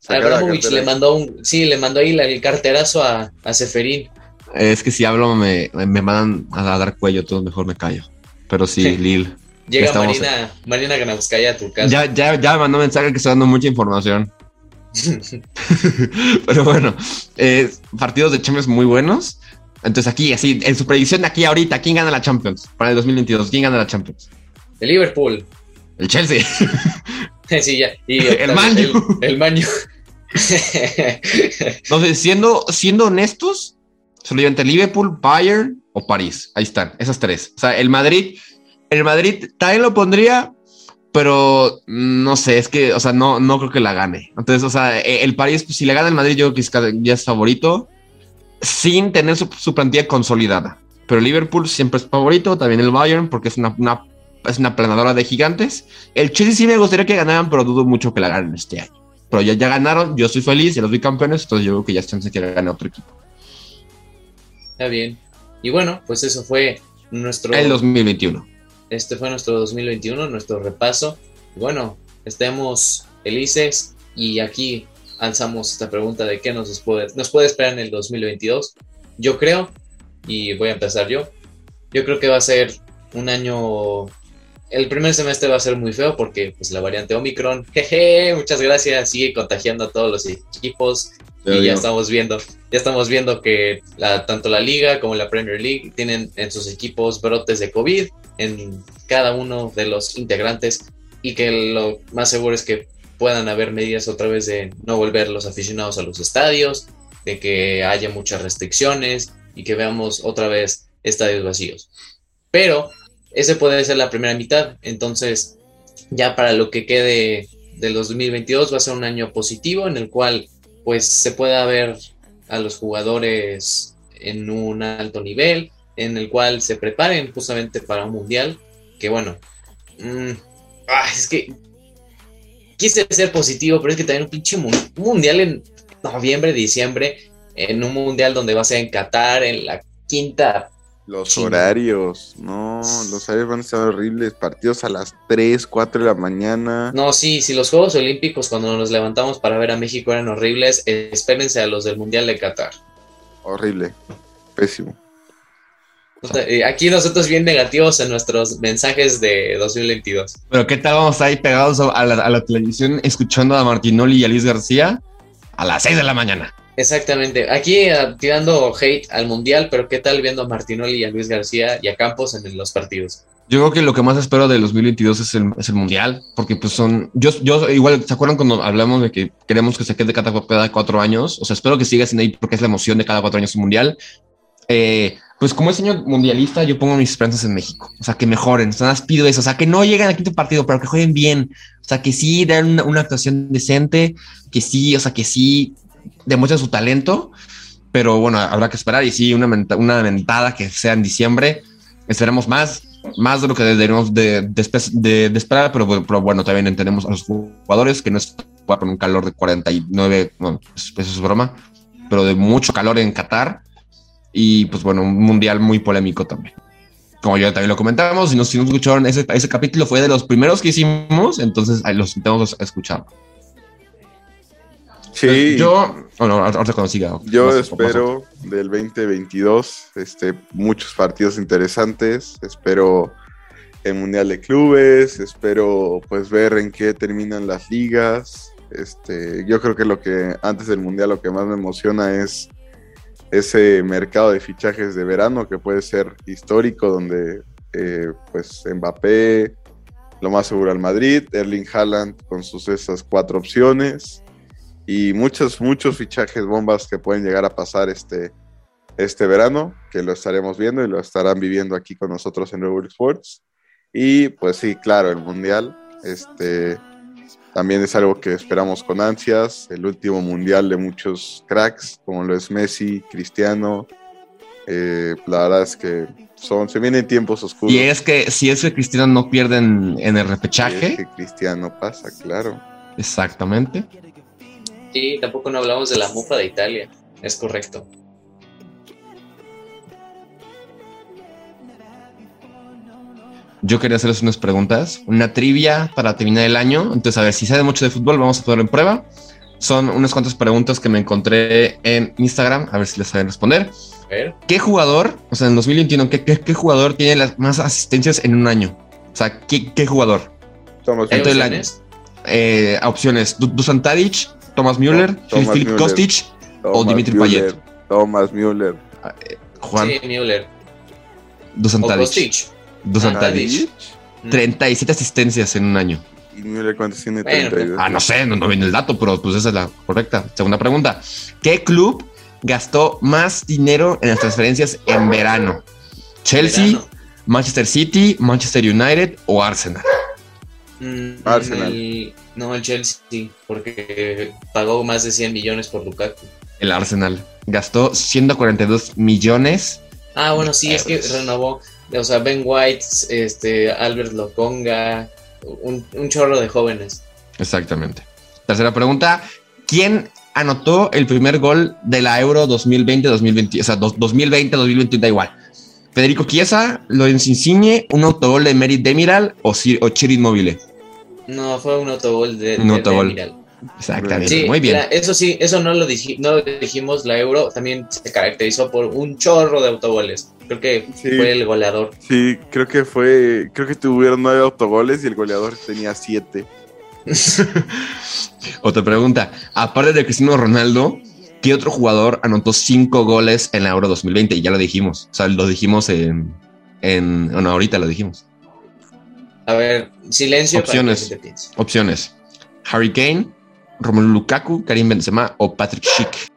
Abramovich. le mandó un, sí, le mandó ahí el carterazo a, a Seferín. Es que si hablo me, me mandan a dar cuello, entonces mejor me callo. Pero sí. Lil. Llega Estamos- Marina, Marina Granavskaya a tu casa. Ya, ya, ya me mandó mensaje que estoy dando mucha información. Pero bueno, eh, partidos de Champions muy buenos. Entonces aquí, así, en su predicción de aquí ahorita, ¿quién gana la Champions? Para el 2022, ¿quién gana la Champions? El Liverpool. El Chelsea. sí, ya. Y El Man U. El, el Man U. Entonces, siendo, siendo honestos, entre Liverpool, Bayern o París. Ahí están, esas tres. O sea, el Madrid, el Madrid también lo pondría, pero no sé, es que, o sea, no, no creo que la gane. Entonces, o sea, e- el París, pues, si le gana el Madrid, yo creo que ya es favorito, sin tener su, plantilla consolidada. Pero Liverpool siempre es favorito, también el Bayern, porque es una, una- es una planadora de gigantes. El Chelsea sí me gustaría que ganaran, pero dudo mucho que la ganen este año. Pero ya, ya ganaron, yo soy feliz, ya los vi campeones, entonces yo creo que ya están se quiere ganar otro equipo. Está bien. Y bueno, pues eso fue nuestro. El 2021. Este fue nuestro 2021, nuestro repaso. Y bueno, estemos felices y aquí alzamos esta pregunta de qué nos puede, nos puede esperar en el 2022. Yo creo, y voy a empezar yo, yo creo que va a ser un año... El primer semestre va a ser muy feo porque pues la variante Omicron, jeje, muchas gracias, sigue contagiando a todos los equipos Te y ya estamos viendo, ya estamos viendo que la- tanto la liga como la Premier League tienen en sus equipos brotes de COVID en cada uno de los integrantes y que lo más seguro es que puedan haber medidas otra vez de no volver los aficionados a los estadios, de que haya muchas restricciones y que veamos otra vez estadios vacíos. Pero ese puede ser la primera mitad, entonces ya para lo que quede del 2022 va a ser un año positivo en el cual pues se pueda ver a los jugadores en un alto nivel, en el cual se preparen justamente para un mundial, que bueno, mm, ah, es que quise ser positivo, pero es que también un pinche mun- un mundial en noviembre, diciembre, en un mundial donde va a ser en Qatar, en la quinta Los Sí. horarios, no, los horarios van a estar horribles. Partidos a las 3, 4 de la mañana. No, sí, si los Juegos Olímpicos cuando nos levantamos para ver a México eran horribles, espérense a los del Mundial de Qatar. Horrible, pésimo. Eh, Aquí nosotros bien negativos en nuestros mensajes de 2022. Pero ¿qué tal vamos ahí pegados a la, a la televisión escuchando a Martinoli y a Luis García a las 6 de la mañana? Exactamente. Aquí eh, tirando hate al Mundial, pero ¿qué tal viendo a Martinoli y a Luis García y a Campos en los partidos? Yo creo que lo que más espero del 2022 es el, es el mundial, porque pues son, yo, yo igual, ¿se acuerdan cuando hablamos de que queremos que se quede cada, cada cuatro años? O sea, espero que siga siendo ahí porque es la emoción de cada cuatro años un mundial. Eh, pues como es año mundialista, yo pongo mis esperanzas en México. O sea, que mejoren. O sea, pido eso. O sea, que no lleguen al quinto partido, pero que jueguen bien. O sea, que sí den una, una actuación decente, que sí, o sea, que sí demuestren su talento. Pero bueno, habrá que esperar. Y sí, una, menta- una mentada que sea en diciembre. Esperemos más, más de lo que deberíamos de, de, de- de esperar. Pero, pero bueno, también entendemos a los jugadores que no es jugar con un calor de 49, bueno, eso es broma, pero de mucho calor en Qatar y pues bueno, un mundial muy polémico también. Como ya también lo comentamos, si no, si no escucharon ese, ese capítulo fue de los primeros que hicimos, entonces los invitamos a escuchar. Sí, Yo, bueno, ahorita cuando siga. Yo más- espero del 2022 este, muchos partidos interesantes. Espero el Mundial de Clubes. Espero pues ver en qué terminan las ligas. Este, yo creo que lo que antes del Mundial lo que más me emociona es ese mercado de fichajes de verano que puede ser histórico donde eh, pues Mbappé, lo más seguro al Madrid, Erling Haaland con sus esas cuatro opciones y muchos, muchos fichajes bombas que pueden llegar a pasar este, este verano, que lo estaremos viendo y lo estarán viviendo aquí con nosotros en Rebel Sports. Y pues sí, claro, el Mundial este, también es algo que esperamos con ansias, el último Mundial de muchos cracks, como lo es Messi, Cristiano. Eh, la verdad es que son, se vienen tiempos oscuros. Y es que si es que Cristiano no pierden en el Y es repechaje, que Cristiano pasa, claro. exactamente. Sí, tampoco no hablamos de la mufa de Italia. Es correcto. Yo quería hacerles unas preguntas, una trivia para terminar el año. Entonces, a ver, si saben mucho de fútbol, vamos a ponerlo en prueba. Son unas cuantas preguntas que me encontré en Instagram, a ver si les saben responder. A ver. ¿Qué jugador, o sea, en 2021, qué, qué, qué jugador tiene las más asistencias en un año? O sea, ¿qué, qué jugador? Somos ¿Hay Entonces, la- opciones? Eh, opciones: Du- Dusan Tadic, Thomas Müller, Thomas Müller. Kostic, o Dimitri Müller, Payet. Thomas Müller. Juan Sí, Müller. Dusan O Tadic. Kostic. Dusan Ah, Tadic. Tadic. Mm. 37 asistencias en un año. ¿Y Müller cuántos tiene? Bueno, 32. Ah, no sé, no, no viene el dato, pero pues esa es la correcta. Segunda pregunta. ¿Qué club gastó más dinero en las transferencias en verano? ¿Chelsea, Verano. Manchester City, Manchester United o Arsenal? Mm, Arsenal. el- no, el Chelsea, porque pagó más de 100 millones por Lukaku. El Arsenal gastó 142 millones. Ah, bueno, sí, es que renovó. O sea, Ben White, este, Albert Loconga, un, un chorro de jóvenes. Exactamente. Tercera pregunta. ¿Quién anotó el primer gol de la Euro 2020-2021? O sea, dos- 2020-2021 da igual. Federico Chiesa, Lorenzo Insigne, un autogol de Merit Demiral o, Ci- o Inmóvil. No, fue un autogol de, Un de- de autogol. Miral. Exactamente. Sí, Muy bien. la- eso sí, eso no lo, diji- no lo dijimos. La Euro también se caracterizó por un chorro de autogoles. Creo que Sí. fue el goleador. Sí, creo que fue. Creo que tuvieron nueve autogoles y el goleador tenía siete. Otra pregunta. Aparte de Cristiano Ronaldo, ¿qué otro jugador anotó cinco goles en la Euro 2020? Y ya lo dijimos. O sea, lo dijimos en. en bueno, ahorita lo dijimos. A ver, silencio. para que Opciones. Opciones: Harry Kane, Romelu Lukaku, Karim Benzema o Patrick Schick.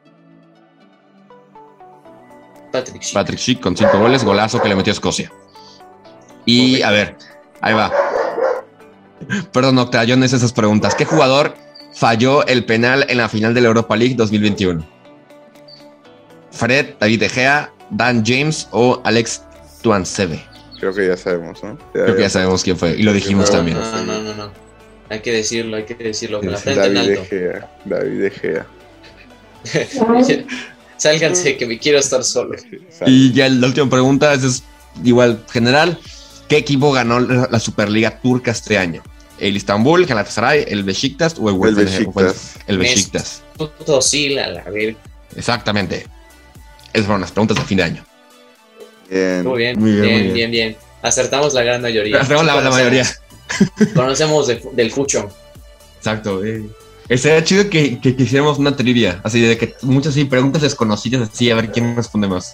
Patrick Schick. Patrick Schick con cinco goles, golazo que le metió a Escocia. Y Correcto. a ver, ahí va. Perdón, Octa, yo no hice esas preguntas. ¿Qué jugador falló el penal en la final de la Europa League 2021? Fred, David De Gea, Dan James o Alex Tuansebe. Creo que ya sabemos, ¿no? Creo que ya sabemos quién fue y lo dijimos No, también. No, no, no, no. Hay que decirlo, hay que decirlo con la Sí, frente en David alto. De Gea. David De Gea. Sálganse que me quiero estar solo. Y ya la última pregunta es, es igual general. ¿Qué equipo ganó la la Superliga turca este año? ¿El Istanbul, Galatasaray, el Besiktas o el El Besiktas. El Besiktas. Puto Sila, la ver. Exactamente. Esas fueron las preguntas de fin de año. Bien. Muy bien, Muy bien, bien, muy bien, bien. bien, Acertamos la gran mayoría. Acertamos la- mayoría. Conocemos de- del fucho. Exacto. Eh. Sería chido que, que, que hiciéramos una trivia, así de que muchas sí, preguntas desconocidas, así a ver quién responde más.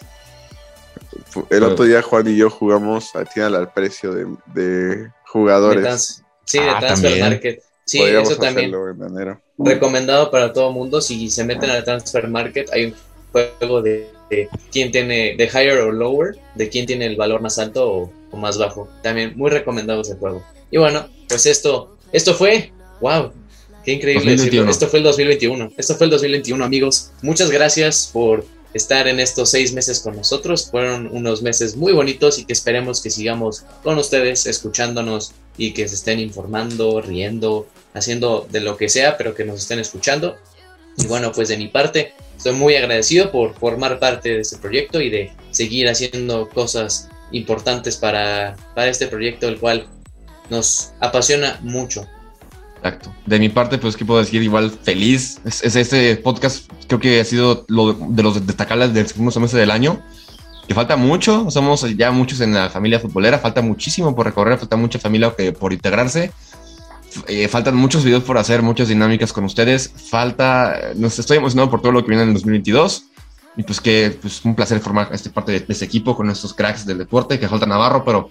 El otro día Juan y yo jugamos a Tiene al precio de, de De jugadores. trans- sí, de Ah, Transfer también. Market. Sí, Podríamos eso también. hacerlo en enero. Recomendado para todo mundo. Si se meten al Transfer Market, hay un juego de, de quién tiene, de higher or lower, de quién tiene el valor más alto o, o más bajo. También muy recomendado ese juego. Y bueno, pues esto, esto fue, wow, qué increíble 2021. decirlo. Esto fue el 2021. Esto fue el 2021, amigos. Muchas gracias por estar en estos seis meses con nosotros. Fueron unos meses muy bonitos y que esperemos que sigamos con ustedes, escuchándonos y que se estén informando, riendo, haciendo de lo que sea, pero que nos estén escuchando. Y bueno, pues de mi parte, estoy muy agradecido por formar parte de este proyecto y de seguir haciendo cosas importantes para, para este proyecto, el cual nos apasiona mucho. Exacto. De mi parte, pues, ¿qué puedo decir? Igual feliz. Es, es- este podcast creo que ha sido lo de los destacables del segundo semestre del año. Que falta mucho, somos ya muchos en la familia futbolera, falta muchísimo por recorrer, falta mucha familia que, por integrarse. Eh, faltan muchos videos por hacer, muchas dinámicas con ustedes. Falta, nos estoy emocionado por todo lo que viene en el 2022. Y pues que pues un placer formar este parte de, de este equipo con estos cracks del deporte, que falta Navarro, pero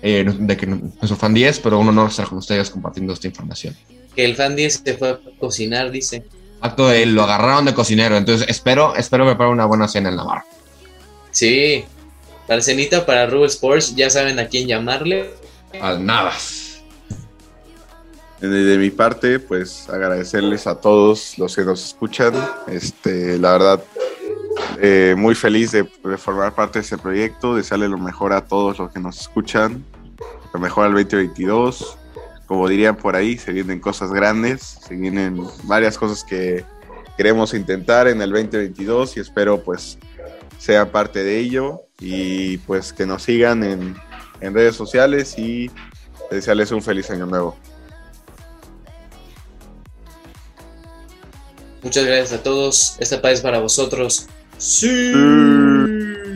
eh, de que nuestro fan 10, pero un honor estar con ustedes compartiendo esta información. Que el fan 10 se fue a cocinar, dice. Acto de lo agarraron de cocinero, entonces espero, espero preparar una buena cena en Navarro. Sí, para cenita, para Rubel Sports, ya saben a quién llamarle. Al Navas de mi parte, pues agradecerles a todos los que nos escuchan. Este, la verdad, eh, muy feliz de, formar parte de este proyecto, desearle lo mejor a todos los que nos escuchan, lo mejor al 2022. Como dirían por ahí, se vienen cosas grandes, se vienen varias cosas que queremos intentar en el 2022 y espero pues sean parte de ello y pues que nos sigan en, en redes sociales y desearles un feliz año nuevo. Muchas gracias a todos. Esta paz es para vosotros. sí. sí.